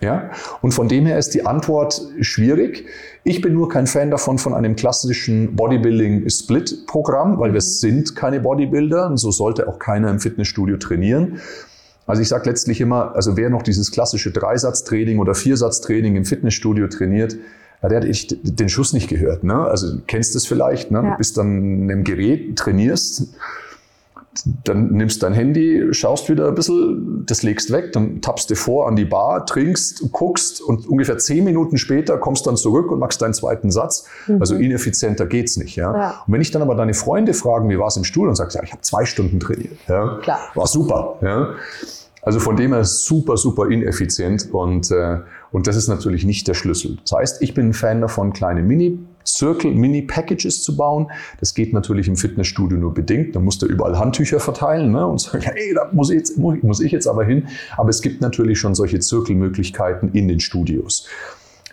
Ja? Und von dem her ist die Antwort schwierig. Ich bin nur kein Fan davon von einem klassischen Bodybuilding-Split-Programm, weil wir sind keine Bodybuilder und so sollte auch keiner im Fitnessstudio trainieren. Also ich sage letztlich immer, also wer noch dieses klassische Dreisatztraining oder Viersatztraining im Fitnessstudio trainiert, ja, der hat echt den Schuss nicht gehört. Ne? Also kennst du es vielleicht, ne? Ja. du bist dann im Gerät, trainierst, dann nimmst dein Handy, schaust wieder ein bisschen, das legst weg, dann tappst du vor an die Bar, trinkst, guckst und ungefähr zehn Minuten später kommst dann zurück und machst deinen zweiten Satz. Mhm. Also ineffizienter geht's nicht. Ja? ja? Und wenn ich dann aber deine Freunde fragen, wie war es im Stuhl, und sagst, ja, ich habe zwei Stunden trainiert. Ja? Klar. War super. Ja? Also von dem her super, super ineffizient und, äh, und das ist natürlich nicht der Schlüssel. Das heißt, ich bin ein Fan davon, kleine Mini-Circle, Mini-Packages zu bauen. Das geht natürlich im Fitnessstudio nur bedingt. Da muss da überall Handtücher verteilen ne? und sagen, hey, da muss ich, jetzt, muss ich jetzt aber hin. Aber es gibt natürlich schon solche Zirkelmöglichkeiten in den Studios.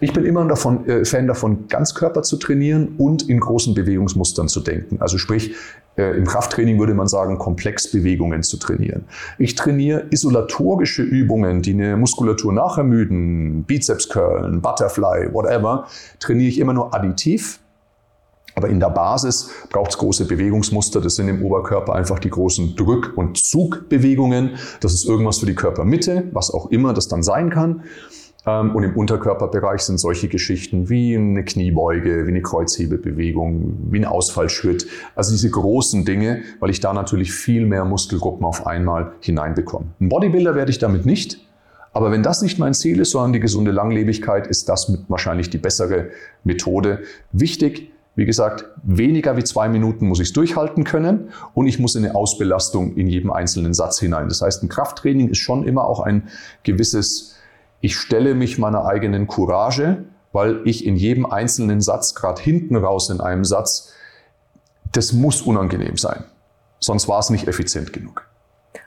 Ich bin immer davon, äh, Fan davon, Ganzkörper zu trainieren und in großen Bewegungsmustern zu denken. Also sprich, äh, im Krafttraining würde man sagen, Komplexbewegungen zu trainieren. Ich trainiere isolatorische Übungen, die eine Muskulatur nachermüden, Bizeps Curl, Butterfly, whatever, trainiere ich immer nur additiv. Aber in der Basis braucht es große Bewegungsmuster. Das sind im Oberkörper einfach die großen Drück- und Zugbewegungen. Das ist irgendwas für die Körpermitte, was auch immer das dann sein kann. Ähm, und im Unterkörperbereich sind solche Geschichten wie eine Kniebeuge, wie eine Kreuzhebebewegung, wie ein Ausfallschritt. Also diese großen Dinge, weil ich da natürlich viel mehr Muskelgruppen auf einmal hineinbekomme. Ein Bodybuilder werde ich damit nicht. Aber wenn das nicht mein Ziel ist, sondern die gesunde Langlebigkeit, ist das wahrscheinlich die bessere Methode. Wichtig, wie gesagt, weniger wie zwei Minuten muss ich es durchhalten können und ich muss in eine Ausbelastung in jedem einzelnen Satz hinein. Das heißt, ein Krafttraining ist schon immer auch ein gewisses ich stelle mich meiner eigenen Courage, weil ich in jedem einzelnen Satz, gerade hinten raus in einem Satz, das muss unangenehm sein. Sonst war es nicht effizient genug.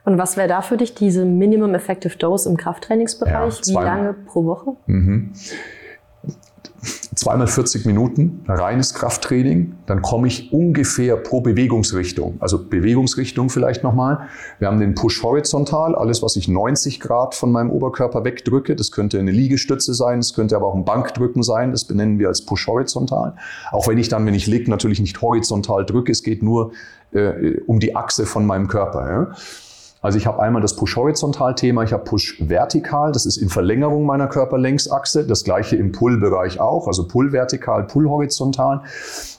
Und was wäre da für dich diese Minimum Effective Dose im Krafttrainingsbereich? Ja, Wie lange pro Woche? Mhm zweimal 40 Minuten reines Krafttraining, dann komme ich ungefähr pro Bewegungsrichtung, also Bewegungsrichtung vielleicht nochmal. Wir haben den Push horizontal, alles was ich 90 Grad von meinem Oberkörper wegdrücke, das könnte eine Liegestütze sein, das könnte aber auch ein Bankdrücken sein, das benennen wir als Push horizontal. Auch wenn ich dann, wenn ich liege, natürlich nicht horizontal drücke, es geht nur äh, um die Achse von meinem Körper. Ja. Also ich habe einmal das Push-Horizontal-Thema, ich habe Push-Vertikal, das ist in Verlängerung meiner Körperlängsachse, das gleiche im Pull-Bereich auch, also Pull-Vertikal, Pull-Horizontal.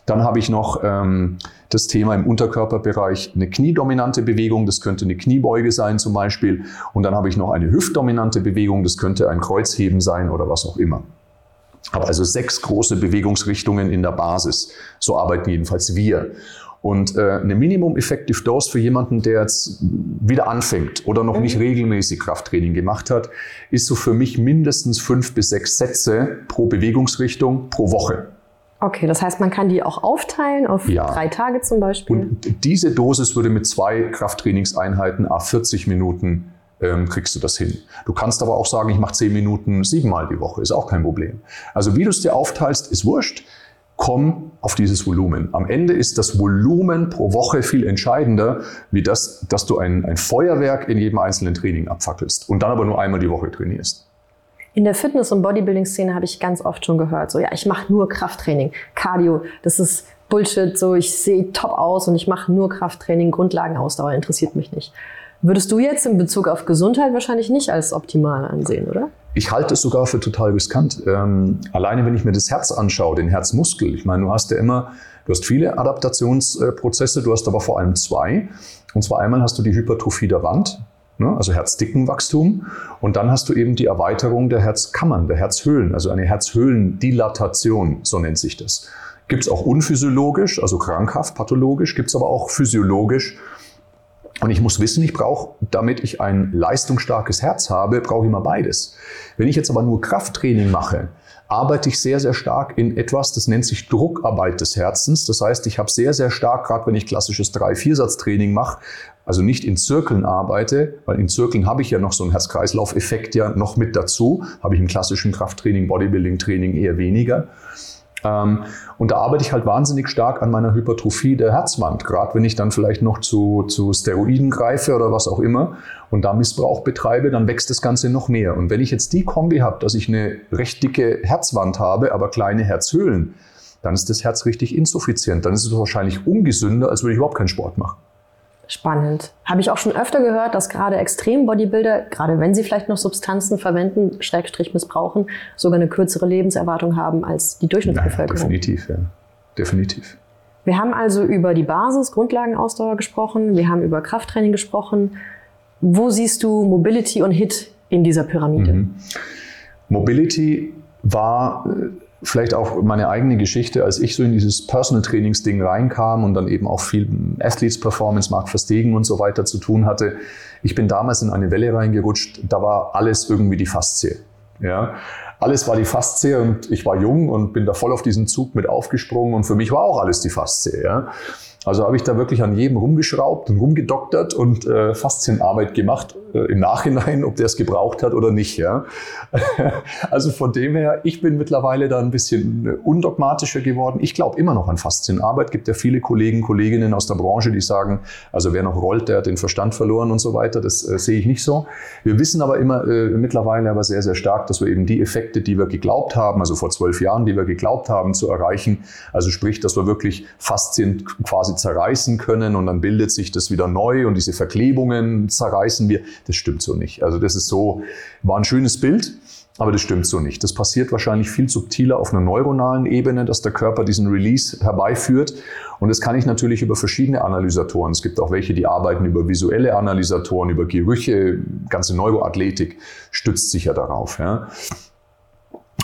Dann habe ich noch ähm, das Thema im Unterkörperbereich eine kniedominante Bewegung, das könnte eine Kniebeuge sein zum Beispiel. Und dann habe ich noch eine hüftdominante Bewegung, das könnte ein Kreuzheben sein oder was auch immer. Aber also sechs große Bewegungsrichtungen in der Basis. So arbeiten jedenfalls wir. Und äh, eine Minimum Effective Dose für jemanden, der jetzt wieder anfängt oder noch nicht mhm. regelmäßig Krafttraining gemacht hat, ist so für mich mindestens fünf bis sechs Sätze pro Bewegungsrichtung pro Woche. Okay, das heißt, man kann die auch aufteilen auf ja. drei Tage zum Beispiel. Und diese Dosis würde mit zwei Krafttrainingseinheiten a 40 Minuten ähm, kriegst du das hin. Du kannst aber auch sagen, ich mache zehn Minuten siebenmal die Woche, ist auch kein Problem. Also wie du es dir aufteilst, ist wurscht komm auf dieses Volumen. Am Ende ist das Volumen pro Woche viel entscheidender, wie das, dass du ein, ein Feuerwerk in jedem einzelnen Training abfackelst und dann aber nur einmal die Woche trainierst. In der Fitness- und Bodybuilding-Szene habe ich ganz oft schon gehört, so ja, ich mache nur Krafttraining, Cardio, das ist Bullshit, so ich sehe top aus und ich mache nur Krafttraining, Grundlagenausdauer interessiert mich nicht. Würdest du jetzt in Bezug auf Gesundheit wahrscheinlich nicht als optimal ansehen, oder? Ich halte es sogar für total riskant. Ähm, alleine wenn ich mir das Herz anschaue, den Herzmuskel, ich meine, du hast ja immer, du hast viele Adaptationsprozesse, du hast aber vor allem zwei. Und zwar einmal hast du die Hypertrophie der Wand, ne, also Herzdickenwachstum, und dann hast du eben die Erweiterung der Herzkammern, der Herzhöhlen, also eine Herzhöhlendilatation, so nennt sich das. Gibt es auch unphysiologisch, also krankhaft, pathologisch, gibt es aber auch physiologisch und ich muss wissen, ich brauche, damit ich ein leistungsstarkes Herz habe, brauche ich immer beides. Wenn ich jetzt aber nur Krafttraining mache, arbeite ich sehr, sehr stark in etwas, das nennt sich Druckarbeit des Herzens. Das heißt, ich habe sehr, sehr stark, gerade wenn ich klassisches 3-4-Satz-Training mache, also nicht in Zirkeln arbeite, weil in Zirkeln habe ich ja noch so einen Herz-Kreislauf-Effekt ja noch mit dazu, habe ich im klassischen Krafttraining, Bodybuilding-Training eher weniger. Ähm, und da arbeite ich halt wahnsinnig stark an meiner Hypertrophie der Herzwand, gerade wenn ich dann vielleicht noch zu, zu Steroiden greife oder was auch immer und da Missbrauch betreibe, dann wächst das Ganze noch mehr. Und wenn ich jetzt die Kombi habe, dass ich eine recht dicke Herzwand habe, aber kleine Herzhöhlen, dann ist das Herz richtig insuffizient. Dann ist es wahrscheinlich ungesünder, als würde ich überhaupt keinen Sport machen. Spannend. Habe ich auch schon öfter gehört, dass gerade Extrem-Bodybuilder, gerade wenn sie vielleicht noch Substanzen verwenden, Schrägstrich missbrauchen, sogar eine kürzere Lebenserwartung haben als die Durchschnittsbevölkerung. Naja, definitiv, ja. Definitiv. Wir haben also über die Basis, Grundlagenausdauer gesprochen. Wir haben über Krafttraining gesprochen. Wo siehst du Mobility und HIT in dieser Pyramide? Mhm. Mobility war äh, vielleicht auch meine eigene Geschichte, als ich so in dieses Personal Trainings Ding reinkam und dann eben auch viel Athletes Performance, Mark Verstegen und so weiter zu tun hatte. Ich bin damals in eine Welle reingerutscht, da war alles irgendwie die Faszie. Ja, alles war die Faszie und ich war jung und bin da voll auf diesen Zug mit aufgesprungen und für mich war auch alles die Faszie. Ja. Also habe ich da wirklich an jedem rumgeschraubt und rumgedoktert und äh, Faszienarbeit gemacht äh, im Nachhinein, ob der es gebraucht hat oder nicht. Ja? also von dem her, ich bin mittlerweile da ein bisschen äh, undogmatischer geworden. Ich glaube immer noch an Faszienarbeit. Gibt ja viele Kollegen, Kolleginnen aus der Branche, die sagen, also wer noch rollt, der hat den Verstand verloren und so weiter. Das äh, sehe ich nicht so. Wir wissen aber immer äh, mittlerweile aber sehr, sehr stark, dass wir eben die Effekte, die wir geglaubt haben, also vor zwölf Jahren, die wir geglaubt haben zu erreichen, also sprich, dass wir wirklich Faszien quasi quasi zerreißen können und dann bildet sich das wieder neu und diese Verklebungen zerreißen wir. Das stimmt so nicht. Also das ist so, war ein schönes Bild. Aber das stimmt so nicht. Das passiert wahrscheinlich viel subtiler auf einer neuronalen Ebene, dass der Körper diesen Release herbeiführt. Und das kann ich natürlich über verschiedene Analysatoren. Es gibt auch welche, die arbeiten über visuelle Analysatoren, über Gerüche. Ganze Neuroathletik stützt sich ja darauf. Ja.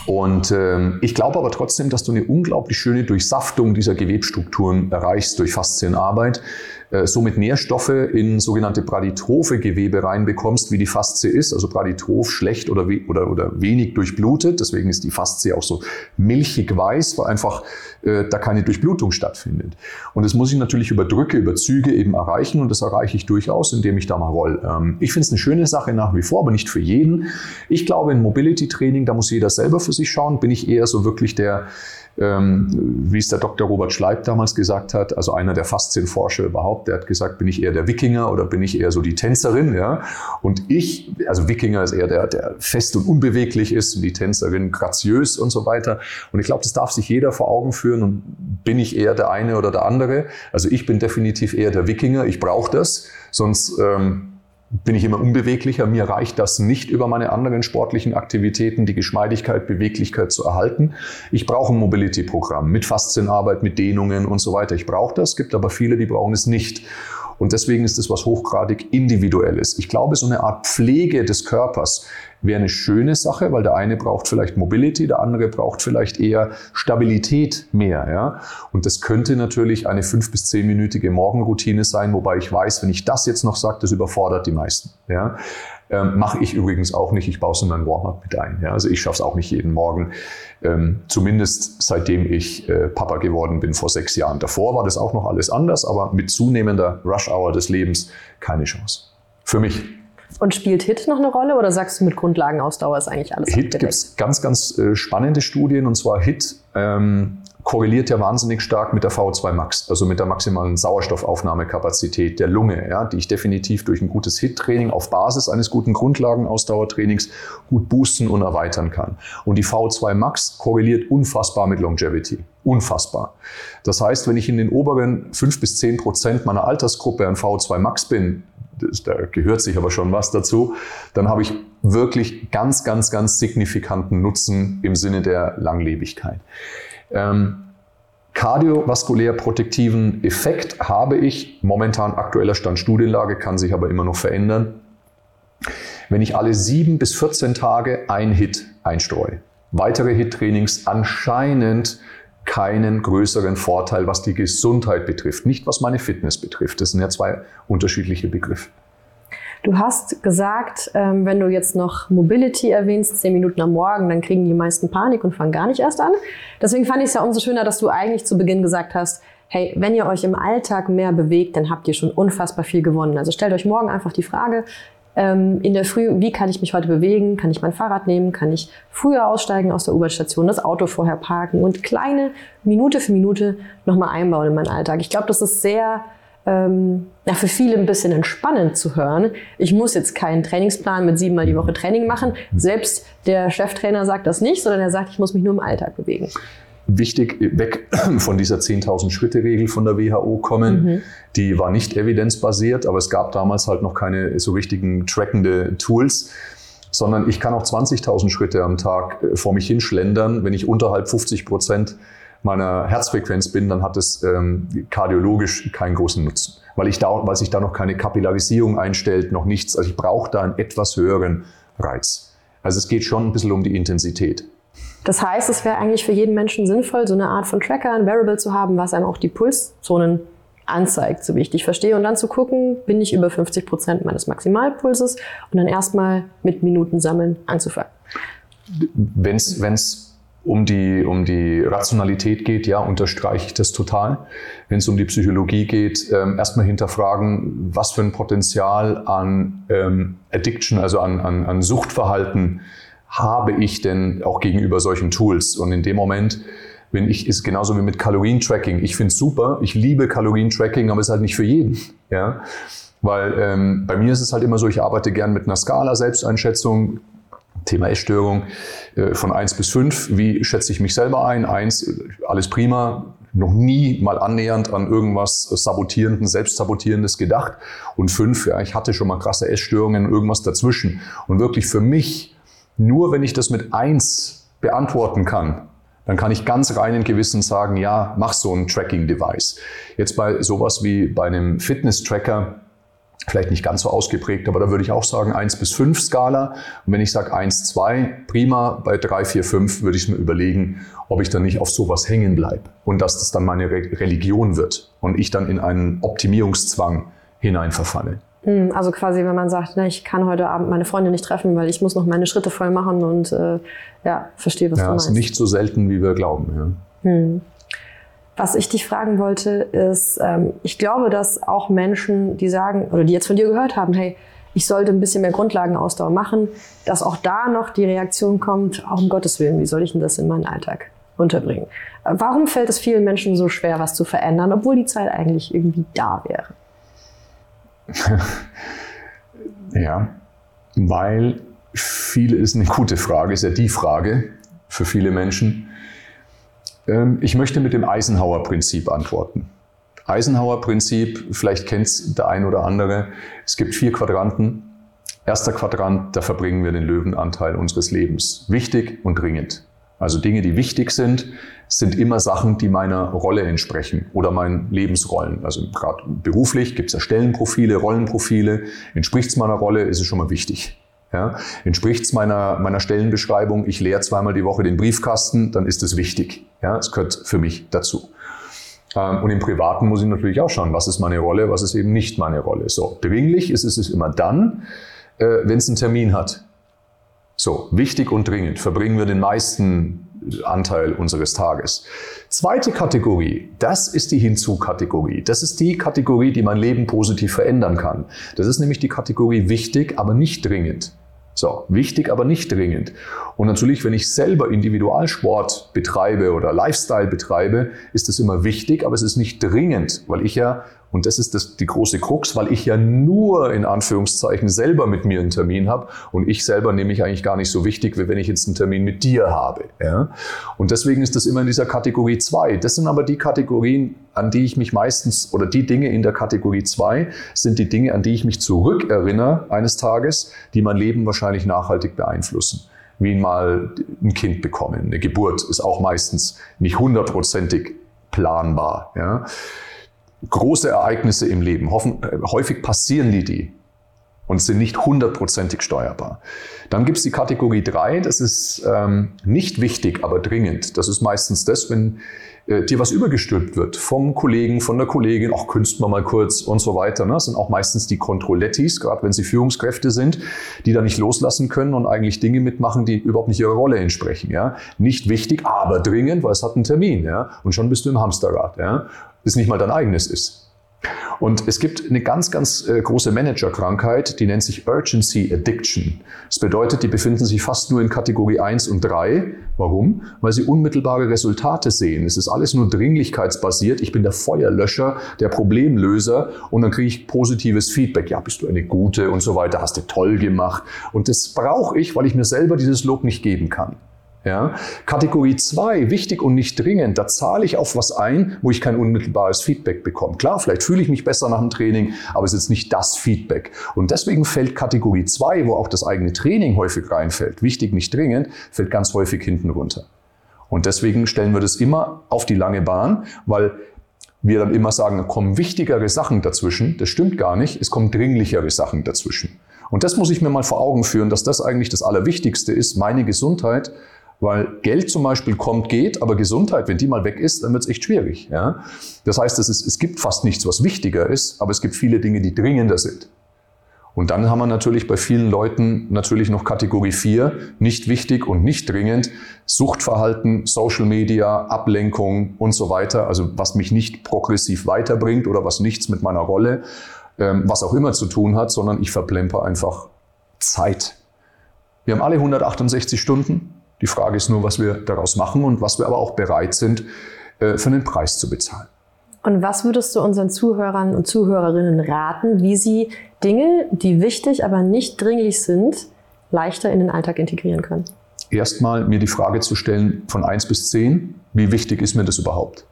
Und ähm, ich glaube aber trotzdem, dass du eine unglaublich schöne Durchsaftung dieser Gewebstrukturen erreichst durch Faszienarbeit äh, somit Nährstoffe in sogenannte Braditrophe Gewebe reinbekommst, wie die Faszie ist, also Braditroph schlecht oder, oder, oder wenig durchblutet. Deswegen ist die Faszie auch so milchig weiß, weil einfach äh, da keine Durchblutung stattfindet. Und das muss ich natürlich über Drücke, über Züge eben erreichen und das erreiche ich durchaus, indem ich da mal roll. Ähm, ich finde es eine schöne Sache nach wie vor, aber nicht für jeden. Ich glaube, in Mobility Training, da muss jeder selber für sich schauen, bin ich eher so wirklich der wie es der Dr. Robert Schleib damals gesagt hat, also einer der Faszienforscher überhaupt, der hat gesagt, bin ich eher der Wikinger oder bin ich eher so die Tänzerin, ja? Und ich, also Wikinger ist eher der, der fest und unbeweglich ist und die Tänzerin graziös und so weiter. Und ich glaube, das darf sich jeder vor Augen führen und bin ich eher der eine oder der andere. Also ich bin definitiv eher der Wikinger, ich brauche das, sonst ähm, bin ich immer unbeweglicher. Mir reicht das nicht über meine anderen sportlichen Aktivitäten, die Geschmeidigkeit, Beweglichkeit zu erhalten. Ich brauche ein Mobility-Programm mit Faszienarbeit, mit Dehnungen und so weiter. Ich brauche das, gibt aber viele, die brauchen es nicht. Und deswegen ist es was hochgradig Individuelles. Ich glaube, so eine Art Pflege des Körpers wäre eine schöne Sache, weil der eine braucht vielleicht Mobility, der andere braucht vielleicht eher Stabilität mehr. Ja? Und das könnte natürlich eine fünf- bis zehnminütige Morgenroutine sein, wobei ich weiß, wenn ich das jetzt noch sage, das überfordert die meisten. Ja? Ähm, Mache ich übrigens auch nicht. Ich baue es in mein Warm-up mit ein. Ja? Also ich schaffe es auch nicht jeden Morgen. Ähm, zumindest seitdem ich äh, Papa geworden bin vor sechs Jahren. Davor war das auch noch alles anders, aber mit zunehmender Rush-Hour des Lebens keine Chance. Für mich. Und spielt HIT noch eine Rolle oder sagst du mit Grundlagenausdauer ist eigentlich alles HIT gibt es ganz, ganz äh, spannende Studien und zwar HIT ähm, korreliert ja wahnsinnig stark mit der VO2 Max, also mit der maximalen Sauerstoffaufnahmekapazität der Lunge, ja, die ich definitiv durch ein gutes HIT-Training auf Basis eines guten Grundlagenausdauertrainings gut boosten und erweitern kann. Und die VO2 Max korreliert unfassbar mit Longevity. Unfassbar. Das heißt, wenn ich in den oberen fünf bis zehn Prozent meiner Altersgruppe an VO2 Max bin, da gehört sich aber schon was dazu, dann habe ich wirklich ganz, ganz, ganz signifikanten Nutzen im Sinne der Langlebigkeit. Ähm, kardiovaskulär protektiven Effekt habe ich, momentan aktueller Stand Studienlage, kann sich aber immer noch verändern, wenn ich alle sieben bis 14 Tage ein Hit einstreue. Weitere Hit-Trainings anscheinend keinen größeren Vorteil, was die Gesundheit betrifft, nicht was meine Fitness betrifft. Das sind ja zwei unterschiedliche Begriffe. Du hast gesagt, ähm, wenn du jetzt noch Mobility erwähnst, zehn Minuten am Morgen, dann kriegen die meisten Panik und fangen gar nicht erst an. Deswegen fand ich es ja umso schöner, dass du eigentlich zu Beginn gesagt hast, hey, wenn ihr euch im Alltag mehr bewegt, dann habt ihr schon unfassbar viel gewonnen. Also stellt euch morgen einfach die Frage, ähm, in der Früh, wie kann ich mich heute bewegen? Kann ich mein Fahrrad nehmen? Kann ich früher aussteigen aus der U-Bahn-Station, das Auto vorher parken und kleine Minute für Minute nochmal einbauen in meinen Alltag? Ich glaube, das ist sehr ähm, ja, für viele ein bisschen entspannend zu hören. Ich muss jetzt keinen Trainingsplan mit siebenmal die Woche Training machen. Selbst der Cheftrainer sagt das nicht, sondern er sagt, ich muss mich nur im Alltag bewegen. Wichtig, weg von dieser 10.000 Schritte-Regel von der WHO kommen. Mhm. Die war nicht evidenzbasiert, aber es gab damals halt noch keine so richtigen trackende Tools sondern ich kann auch 20.000 Schritte am Tag äh, vor mich hinschlendern, wenn ich unterhalb 50 Prozent meiner Herzfrequenz bin, dann hat es ähm, kardiologisch keinen großen Nutzen, weil, ich da, weil sich da noch keine Kapillarisierung einstellt, noch nichts. Also ich brauche da einen etwas höheren Reiz. Also es geht schon ein bisschen um die Intensität. Das heißt, es wäre eigentlich für jeden Menschen sinnvoll, so eine Art von Tracker, ein Variable zu haben, was einem auch die Pulszonen anzeigt, so wie ich dich verstehe. Und dann zu gucken, bin ich über 50 Prozent meines Maximalpulses und dann erstmal mit Minuten sammeln anzufangen. Wenn es um die, um die Rationalität geht, ja, unterstreiche ich das total. Wenn es um die Psychologie geht, ähm, erstmal hinterfragen, was für ein Potenzial an ähm, Addiction, also an, an, an Suchtverhalten habe ich denn auch gegenüber solchen Tools? Und in dem Moment, wenn ich, ist genauso wie mit Kalorientracking. Ich finde es super, ich liebe Kalorientracking, aber es ist halt nicht für jeden. Ja? Weil ähm, bei mir ist es halt immer so, ich arbeite gern mit einer Skala, Selbsteinschätzung, Thema Essstörung äh, von eins bis fünf. Wie schätze ich mich selber ein? Eins, alles prima, noch nie mal annähernd an irgendwas Sabotierendes, Selbstsabotierendes gedacht. Und fünf, ja, ich hatte schon mal krasse Essstörungen, irgendwas dazwischen. Und wirklich für mich, nur wenn ich das mit eins beantworten kann, dann kann ich ganz reinen Gewissen sagen, ja, mach so ein Tracking-Device. Jetzt bei sowas wie bei einem Fitness-Tracker, vielleicht nicht ganz so ausgeprägt, aber da würde ich auch sagen 1 bis 5 Skala. Und wenn ich sage 1, 2, prima, bei 3, 4, 5 würde ich mir überlegen, ob ich dann nicht auf sowas hängen bleibe und dass das dann meine Re Religion wird und ich dann in einen Optimierungszwang hineinverfalle. Hm, also quasi, wenn man sagt, ne, ich kann heute Abend meine Freunde nicht treffen, weil ich muss noch meine Schritte voll machen und äh, ja, verstehe, was ja, du meinst. Ja, ist nicht so selten, wie wir glauben. Ja. Hm. Was ich dich fragen wollte, ist, ähm, ich glaube, dass auch Menschen, die sagen, oder die jetzt von dir gehört haben, hey, ich sollte ein bisschen mehr Grundlagenausdauer machen, dass auch da noch die Reaktion kommt, auch um Gottes Willen, wie soll ich denn das in meinen Alltag unterbringen? Äh, warum fällt es vielen Menschen so schwer, was zu verändern, obwohl die Zeit eigentlich irgendwie da wäre? ja, weil viele ist eine gute Frage, ist ja die Frage für viele Menschen. Ähm, ich möchte mit dem Eisenhower-Prinzip antworten. Eisenhower-Prinzip, vielleicht kennt es der ein oder andere. Es gibt vier Quadranten. Erster Quadrant, da verbringen wir den Löwenanteil unseres Lebens. Wichtig und dringend. Also Dinge, die wichtig sind, sind immer Sachen, die meiner Rolle entsprechen oder meinen Lebensrollen. Also gerade beruflich gibt es ja Stellenprofile, Rollenprofile. Entspricht es meiner Rolle, ist es schon mal wichtig. Ja, Entspricht es meiner, meiner Stellenbeschreibung, ich leere zweimal die Woche den Briefkasten, dann ist es wichtig. Ja, es gehört für mich dazu. Ähm, und im Privaten muss ich natürlich auch schauen, was ist meine Rolle, was ist eben nicht meine Rolle. So, dringlich ist es immer dann, äh, wenn es einen Termin hat. So, wichtig und dringend verbringen wir den meisten Anteil unseres Tages. Zweite Kategorie, das ist die Hinzu-Kategorie. Das ist die Kategorie, die mein Leben positiv verändern kann. Das ist nämlich die Kategorie wichtig, aber nicht dringend. So, wichtig, aber nicht dringend. Und natürlich, wenn ich selber Individualsport betreibe oder Lifestyle betreibe, ist das immer wichtig, aber es ist nicht dringend, weil ich ja und das ist das, die große Krux, weil ich ja nur in Anführungszeichen selber mit mir einen Termin habe und ich selber nehme ich eigentlich gar nicht so wichtig, wie wenn ich jetzt einen Termin mit dir habe. Ja? Und deswegen ist das immer in dieser Kategorie 2. Das sind aber die Kategorien, an die ich mich meistens, oder die Dinge in der Kategorie 2 sind die Dinge, an die ich mich zurückerinnere eines Tages, die mein Leben wahrscheinlich nachhaltig beeinflussen wie mal ein Kind bekommen. Eine Geburt ist auch meistens nicht hundertprozentig planbar. Ja große Ereignisse im Leben. Hoffen, äh, häufig passieren die die und sind nicht hundertprozentig steuerbar. Dann gibt es die Kategorie 3, das ist ähm, nicht wichtig, aber dringend. Das ist meistens das, wenn äh, dir was übergestülpt wird vom Kollegen, von der Kollegin, auch künsten wir mal kurz und so weiter. Ne? Das sind auch meistens die Controlettis, gerade wenn sie Führungskräfte sind, die da nicht loslassen können und eigentlich Dinge mitmachen, die überhaupt nicht ihrer Rolle entsprechen. Ja? Nicht wichtig, aber dringend, weil es hat einen Termin. Ja? Und schon bist du im Hamsterrad. Ja? Das nicht mal dein eigenes ist. Und es gibt eine ganz, ganz äh, große Managerkrankheit, die nennt sich Urgency Addiction. Das bedeutet, die befinden sich fast nur in Kategorie 1 und 3. Warum? Weil sie unmittelbare Resultate sehen. Es ist alles nur dringlichkeitsbasiert. Ich bin der Feuerlöscher, der Problemlöser und dann kriege ich positives Feedback. Ja, bist du eine gute und so weiter, hast du toll gemacht. Und das brauche ich, weil ich mir selber dieses Lob nicht geben kann. Ja? Kategorie 2, wichtig und nicht dringend, da zahle ich auf was ein, wo ich kein unmittelbares Feedback bekomme. Klar, vielleicht fühle ich mich besser nach dem Training, aber es ist nicht das Feedback. Und deswegen fällt Kategorie 2, wo auch das eigene Training häufig reinfällt, wichtig, nicht dringend, fällt ganz häufig hinten runter. Und deswegen stellen wir das immer auf die lange Bahn, weil wir dann immer sagen, es kommen wichtigere Sachen dazwischen. Das stimmt gar nicht, es kommen dringlichere Sachen dazwischen. Und das muss ich mir mal vor Augen führen, dass das eigentlich das Allerwichtigste ist, meine Gesundheit weil Geld zum Beispiel kommt, geht, aber Gesundheit, wenn die mal weg ist, dann wird es echt schwierig. Ja? Das heißt, es, ist, es gibt fast nichts, was wichtiger ist, aber es gibt viele Dinge, die dringender sind. Und dann haben wir natürlich bei vielen Leuten natürlich noch Kategorie 4, nicht wichtig und nicht dringend, Suchtverhalten, Social Media, Ablenkung und so weiter, also was mich nicht progressiv weiterbringt oder was nichts mit meiner Rolle, ähm, was auch immer zu tun hat, sondern ich verplemper einfach Zeit. Wir haben alle 168 Stunden, die Frage ist nur, was wir daraus machen und was wir aber auch bereit sind, äh, für einen Preis zu bezahlen. Und was würdest du unseren Zuhörern und Zuhörerinnen raten, wie sie Dinge, die wichtig, aber nicht dringlich sind, leichter in den Alltag integrieren können? Erstmal mir die Frage zu stellen von 1 bis 10, wie wichtig ist mir das überhaupt?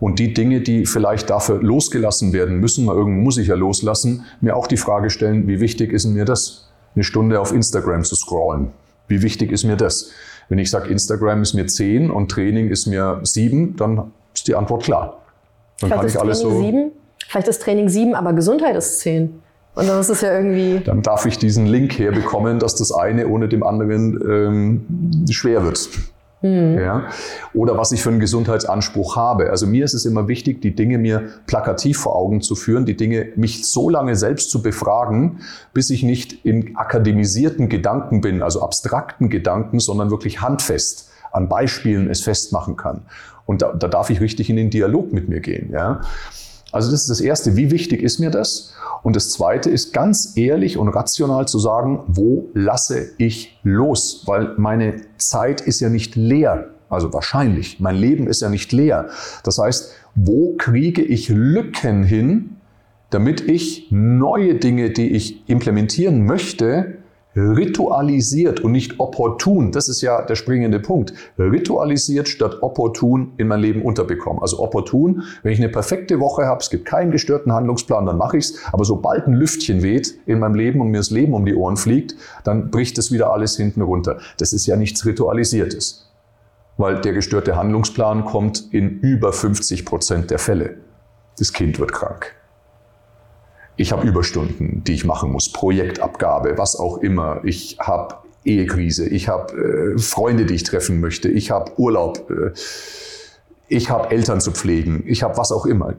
Und die Dinge, die vielleicht dafür losgelassen werden müssen, mal irgendwo muss ich ja loslassen, mir auch die Frage stellen, wie wichtig ist mir das? Eine Stunde auf Instagram zu scrollen. Wie wichtig ist mir das? Wenn ich sage, Instagram ist mir 10 und Training ist mir 7, dann ist die Antwort klar. Dann Vielleicht kann ich alles so. 7? Vielleicht ist Training 7, aber Gesundheit ist 10. Und dann ist es ja irgendwie. Dann darf ich diesen Link herbekommen, dass das eine ohne dem anderen ähm, schwer wird. Mhm. Ja? Oder was ich für einen Gesundheitsanspruch habe. Also mir ist es immer wichtig, die Dinge mir plakativ vor Augen zu führen, die Dinge mich so lange selbst zu befragen, bis ich nicht in akademisierten Gedanken bin, also abstrakten Gedanken, sondern wirklich handfest an Beispielen es festmachen kann. Und da, da darf ich richtig in den Dialog mit mir gehen. Ja? Also das ist das Erste. Wie wichtig ist mir das? Und das Zweite ist ganz ehrlich und rational zu sagen, wo lasse ich los? Weil meine Zeit ist ja nicht leer. Also wahrscheinlich. Mein Leben ist ja nicht leer. Das heißt, wo kriege ich Lücken hin, damit ich neue Dinge, die ich implementieren möchte, ritualisiert und nicht opportun, das ist ja der springende Punkt, ritualisiert statt opportun in mein Leben unterbekommen. Also opportun, wenn ich eine perfekte Woche habe, es gibt keinen gestörten Handlungsplan, dann mache ich's. aber sobald ein Lüftchen weht in meinem Leben und mir das Leben um die Ohren fliegt, dann bricht das wieder alles hinten runter. Das ist ja nichts Ritualisiertes, weil der gestörte Handlungsplan kommt in über 50 Prozent der Fälle. Das Kind wird krank ich habe Überstunden, die ich machen muss, Projektabgabe, was auch immer. Ich habe Ehekrise, ich habe äh, Freunde, die ich treffen möchte, ich habe Urlaub, äh, ich habe Eltern zu pflegen, ich habe was auch immer.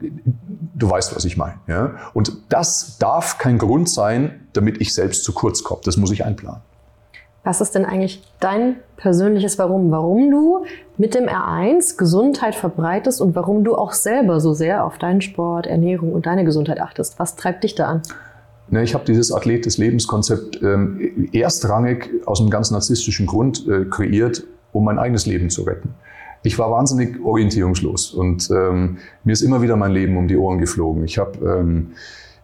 Du weißt, was ich meine. Ja? Und das darf kein Grund sein, damit ich selbst zu kurz komme. Das muss ich einplanen. Was ist denn eigentlich dein persönliches Warum? Warum du mit dem R1 Gesundheit verbreitest und warum du auch selber so sehr auf deinen Sport, Ernährung und deine Gesundheit achtest? Was treibt dich da an? Ich habe dieses Athlet des Lebenskonzept ähm, erstrangig aus einem ganz narzisstischen Grund äh, kreiert, um mein eigenes Leben zu retten. Ich war wahnsinnig orientierungslos und ähm, mir ist immer wieder mein Leben um die Ohren geflogen. Ich habe ähm,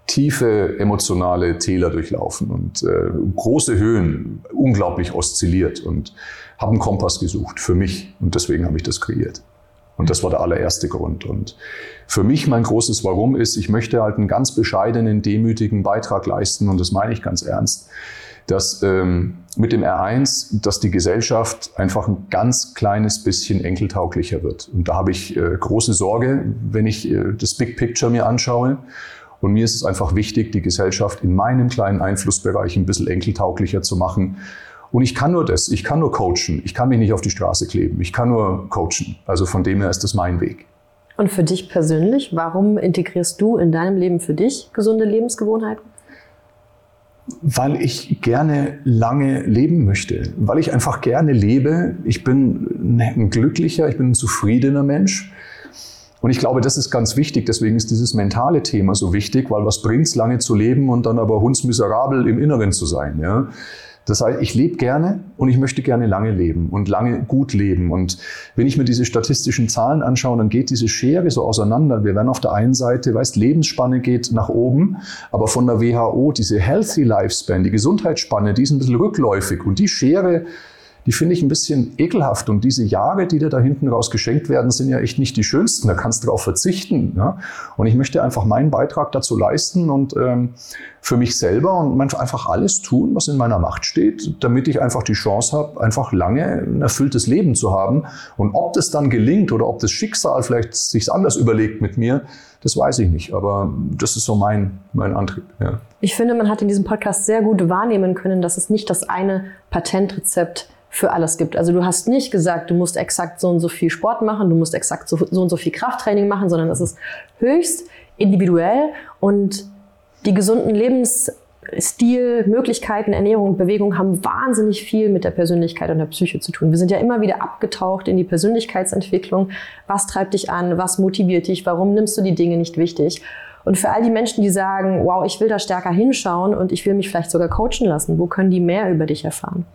tiefe emotionale Täler durchlaufen und äh, große Höhen unglaublich oszilliert und habe einen Kompass gesucht für mich und deswegen habe ich das kreiert. Und das war der allererste Grund. Und für mich mein großes Warum ist, ich möchte halt einen ganz bescheidenen, demütigen Beitrag leisten und das meine ich ganz ernst, dass ähm, mit dem R1, dass die Gesellschaft einfach ein ganz kleines bisschen enkeltauglicher wird. Und da habe ich äh, große Sorge, wenn ich äh, das Big Picture mir anschaue. Und mir ist es einfach wichtig, die Gesellschaft in meinem kleinen Einflussbereich ein bisschen enkeltauglicher zu machen. Und ich kann nur das, ich kann nur coachen, ich kann mich nicht auf die Straße kleben, ich kann nur coachen. Also von dem her ist das mein Weg. Und für dich persönlich, warum integrierst du in deinem Leben für dich gesunde Lebensgewohnheiten? Weil ich gerne lange leben möchte, weil ich einfach gerne lebe. Ich bin ein glücklicher, ich bin ein zufriedener Mensch. Und ich glaube, das ist ganz wichtig. Deswegen ist dieses mentale Thema so wichtig, weil was bringt's, lange zu leben und dann aber hundsmiserabel im Inneren zu sein. Ja? Das heißt, ich lebe gerne und ich möchte gerne lange leben und lange gut leben. Und wenn ich mir diese statistischen Zahlen anschaue, dann geht diese Schere so auseinander. Wir werden auf der einen Seite, weißt, Lebensspanne geht nach oben, aber von der WHO diese Healthy Lifespan, die Gesundheitsspanne, die ist ein bisschen rückläufig. Und die Schere die finde ich ein bisschen ekelhaft. Und diese Jahre, die dir da hinten raus geschenkt werden, sind ja echt nicht die schönsten. Da kannst du darauf verzichten. Ja? Und ich möchte einfach meinen Beitrag dazu leisten und ähm, für mich selber und einfach alles tun, was in meiner Macht steht, damit ich einfach die Chance habe, einfach lange ein erfülltes Leben zu haben. Und ob das dann gelingt oder ob das Schicksal vielleicht sich anders überlegt mit mir, das weiß ich nicht. Aber das ist so mein, mein Antrieb. Ja. Ich finde, man hat in diesem Podcast sehr gut wahrnehmen können, dass es nicht das eine Patentrezept für alles gibt. Also du hast nicht gesagt, du musst exakt so und so viel Sport machen, du musst exakt so, so und so viel Krafttraining machen, sondern es ist höchst individuell und die gesunden Lebensstil, Möglichkeiten, Ernährung und Bewegung haben wahnsinnig viel mit der Persönlichkeit und der Psyche zu tun. Wir sind ja immer wieder abgetaucht in die Persönlichkeitsentwicklung. Was treibt dich an? Was motiviert dich? Warum nimmst du die Dinge nicht wichtig? Und für all die Menschen, die sagen, wow, ich will da stärker hinschauen und ich will mich vielleicht sogar coachen lassen, wo können die mehr über dich erfahren?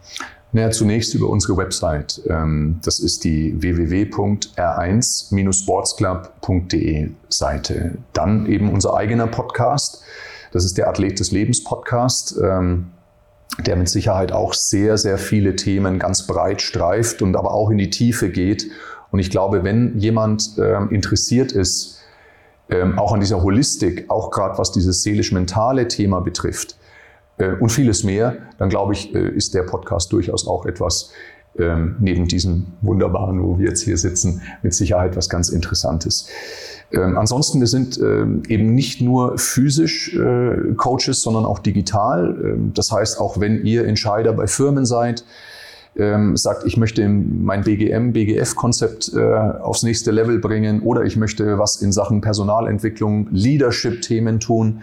Naja, zunächst über unsere Website. Ähm, das ist die www.r1-sportsclub.de Seite. Dann eben unser eigener Podcast. Das ist der Athlet des Lebens Podcast, ähm, der mit Sicherheit auch sehr, sehr viele Themen ganz breit streift und aber auch in die Tiefe geht. Und ich glaube, wenn jemand ähm, interessiert ist, auch an dieser Holistik, auch gerade was dieses seelisch-mentale Thema betrifft, äh, und vieles mehr, dann glaube ich, äh, ist der Podcast durchaus auch etwas, ähm, neben diesem wunderbaren, wo wir jetzt hier sitzen, mit Sicherheit was ganz Interessantes. Ähm, ansonsten, wir sind ähm, eben nicht nur physisch äh, Coaches, sondern auch digital. das heißt, auch wenn ihr Entscheider bei Firmen seid, sagt, ich möchte mein BGM, BGF-Konzept aufs nächste Level bringen oder ich möchte was in Sachen Personalentwicklung, Leadership-Themen tun,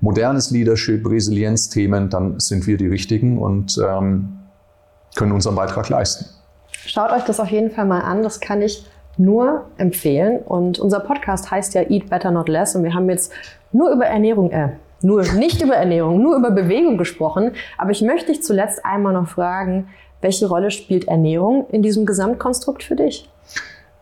modernes Leadership, Resilienzthemen, dann sind wir die Richtigen und ähm, können unseren Beitrag leisten. Schaut euch das auf jeden Fall mal an. Das kann ich nur empfehlen. Und unser Podcast heißt ja Eat Better Not Less. Und wir haben jetzt nur über Ernährung, äh, nur nicht über Ernährung, nur über Bewegung gesprochen. Aber ich möchte dich zuletzt einmal noch fragen, welche Rolle spielt Ernährung in diesem Gesamtkonstrukt für dich?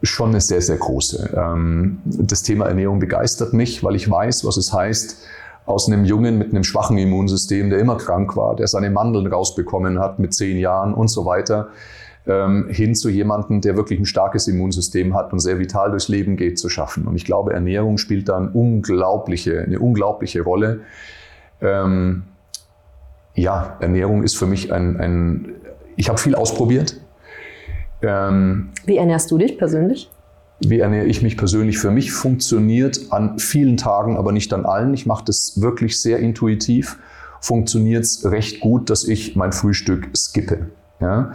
Schon eine sehr, sehr große. Ähm, das Thema Ernährung begeistert mich, weil ich weiß, was es heißt, aus einem Jungen mit einem schwachen Immunsystem, der immer krank war, der seine Mandeln rausbekommen hat mit zehn Jahren und so weiter, ähm, hin zu jemandem, der wirklich ein starkes Immunsystem hat und sehr vital durchs Leben geht, zu schaffen. Und ich glaube, Ernährung spielt da eine unglaubliche, eine unglaubliche Rolle. Ähm, ja, Ernährung ist für mich ein, ein ich habe viel ausprobiert. Ähm, Wie ernährst du dich persönlich? Wie ernähre ich mich persönlich? Für mich funktioniert an vielen Tagen, aber nicht an allen. Ich mache das wirklich sehr intuitiv. Funktioniert es recht gut, dass ich mein Frühstück skippe. Ja?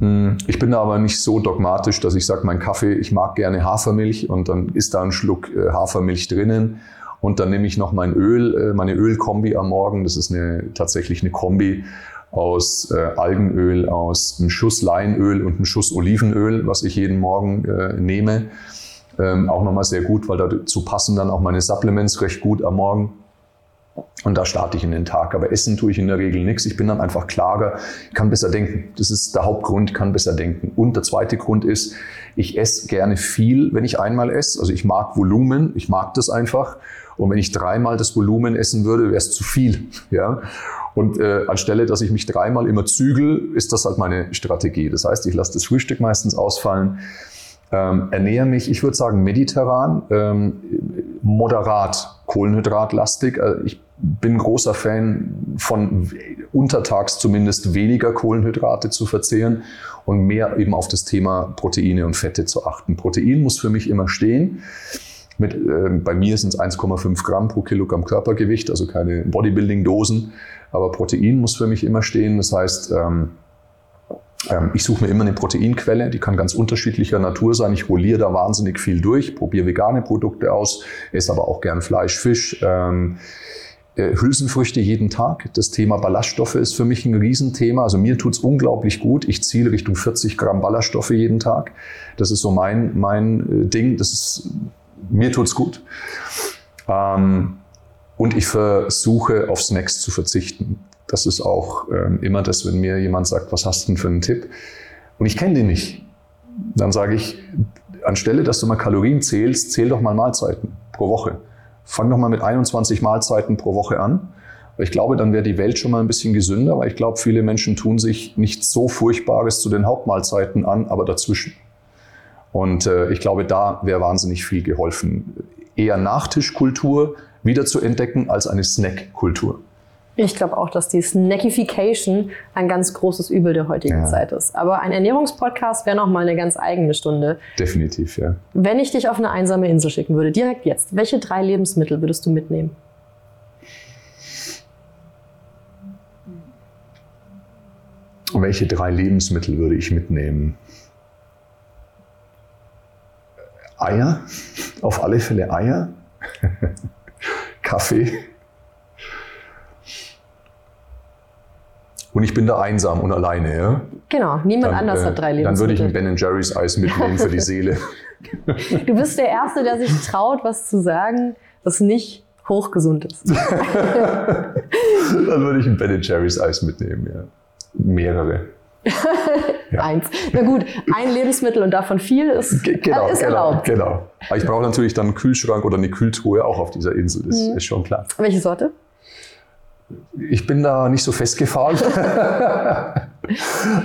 Hm, ich bin da aber nicht so dogmatisch, dass ich sage, mein Kaffee, ich mag gerne Hafermilch und dann ist da ein Schluck äh, Hafermilch drinnen und dann nehme ich noch mein Öl, äh, meine Ölkombi am Morgen. Das ist eine, tatsächlich eine Kombi aus äh, Algenöl, aus einem Schuss Leinöl und einem Schuss Olivenöl, was ich jeden Morgen äh, nehme. Ähm, auch nochmal sehr gut, weil dazu passen dann auch meine Supplements recht gut am Morgen. Und da starte ich in den Tag. Aber essen tue ich in der Regel nichts. Ich bin dann einfach klarer, kann besser denken. Das ist der Hauptgrund, kann besser denken. Und der zweite Grund ist, ich esse gerne viel, wenn ich einmal esse. Also ich mag Volumen, ich mag das einfach. Und wenn ich dreimal das Volumen essen würde, wäre es zu viel. Ja? Und äh, anstelle, dass ich mich dreimal immer zügel, ist das halt meine Strategie. Das heißt, ich lasse das Frühstück meistens ausfallen, ähm, ernähre mich, ich würde sagen, mediterran, ähm, moderat kohlenhydratlastig. Also ich bin großer Fan von untertags zumindest weniger Kohlenhydrate zu verzehren und mehr eben auf das Thema Proteine und Fette zu achten. Protein muss für mich immer stehen. Mit, äh, bei mir sind es 1,5 Gramm pro Kilogramm Körpergewicht, also keine Bodybuilding-Dosen. Aber Protein muss für mich immer stehen. Das heißt, ähm, ähm, ich suche mir immer eine Proteinquelle, die kann ganz unterschiedlicher Natur sein. Ich rolliere da wahnsinnig viel durch, probiere vegane Produkte aus, esse aber auch gern Fleisch, Fisch. Ähm, äh, Hülsenfrüchte jeden Tag. Das Thema Ballaststoffe ist für mich ein Riesenthema. Also mir tut's unglaublich gut. Ich ziele Richtung 40 Gramm Ballaststoffe jeden Tag. Das ist so mein, mein äh, Ding. Das ist, mir tut's gut. Ähm, und ich versuche auf Snacks zu verzichten. Das ist auch ähm, immer das, wenn mir jemand sagt, was hast du denn für einen Tipp? Und ich kenne den nicht. Dann sage ich, anstelle, dass du mal Kalorien zählst, zähl doch mal Mahlzeiten pro Woche. Fang doch mal mit 21 Mahlzeiten pro Woche an. Ich glaube, dann wäre die Welt schon mal ein bisschen gesünder, weil ich glaube, viele Menschen tun sich nicht so Furchtbares zu den Hauptmahlzeiten an, aber dazwischen. Und äh, ich glaube, da wäre wahnsinnig viel geholfen. Eher Nachtischkultur, wieder zu entdecken als eine Snackkultur. Ich glaube auch, dass die Snackification ein ganz großes Übel der heutigen ja. Zeit ist. Aber ein Ernährungspodcast wäre noch mal eine ganz eigene Stunde. Definitiv, ja. Wenn ich dich auf eine einsame Insel schicken würde, direkt jetzt, welche drei Lebensmittel würdest du mitnehmen? Welche drei Lebensmittel würde ich mitnehmen? Eier, auf alle Fälle Eier. Kaffee. Und ich bin da einsam und alleine, ja? Genau, niemand dann, anders äh, hat drei Lebensmittel. Dann würde ich ein Ben Jerry's Eis mitnehmen für die Seele. Du bist der Erste, der sich traut, was zu sagen, was nicht hochgesund ist. dann würde ich ein Ben Jerry's Eis mitnehmen, ja. Mehrere. Eins. Na gut, ein Lebensmittel und davon viel ist, genau, ist genau, erlaubt. Genau. Aber ich brauche natürlich dann einen Kühlschrank oder eine Kühltruhe auch auf dieser Insel, das mhm. ist schon klar. Welche Sorte? Ich bin da nicht so festgefahren.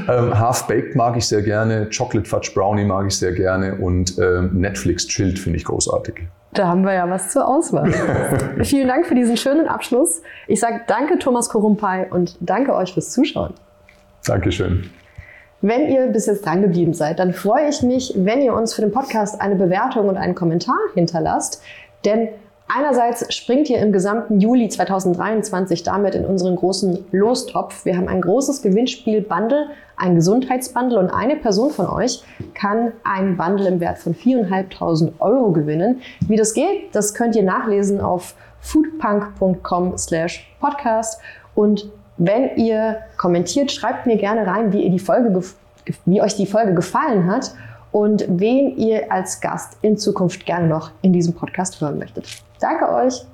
ähm, Half-Baked mag ich sehr gerne, Chocolate Fudge Brownie mag ich sehr gerne und ähm, Netflix Chilled finde ich großartig. Da haben wir ja was zur Auswahl. Vielen Dank für diesen schönen Abschluss. Ich sage danke Thomas Korumpai und danke euch fürs Zuschauen. Dankeschön. Wenn ihr bis jetzt dran geblieben seid, dann freue ich mich, wenn ihr uns für den Podcast eine Bewertung und einen Kommentar hinterlasst. Denn einerseits springt ihr im gesamten Juli 2023 damit in unseren großen Lostopf. Wir haben ein großes Gewinnspiel-Bundle, ein Gesundheitsbundle und eine Person von euch kann ein Bundle im Wert von 4.500 Euro gewinnen. Wie das geht, das könnt ihr nachlesen auf foodpunk.com slash podcast und wenn ihr kommentiert, schreibt mir gerne rein, wie, ihr die Folge wie euch die Folge gefallen hat und wen ihr als Gast in Zukunft gerne noch in diesem Podcast hören möchtet. Danke euch!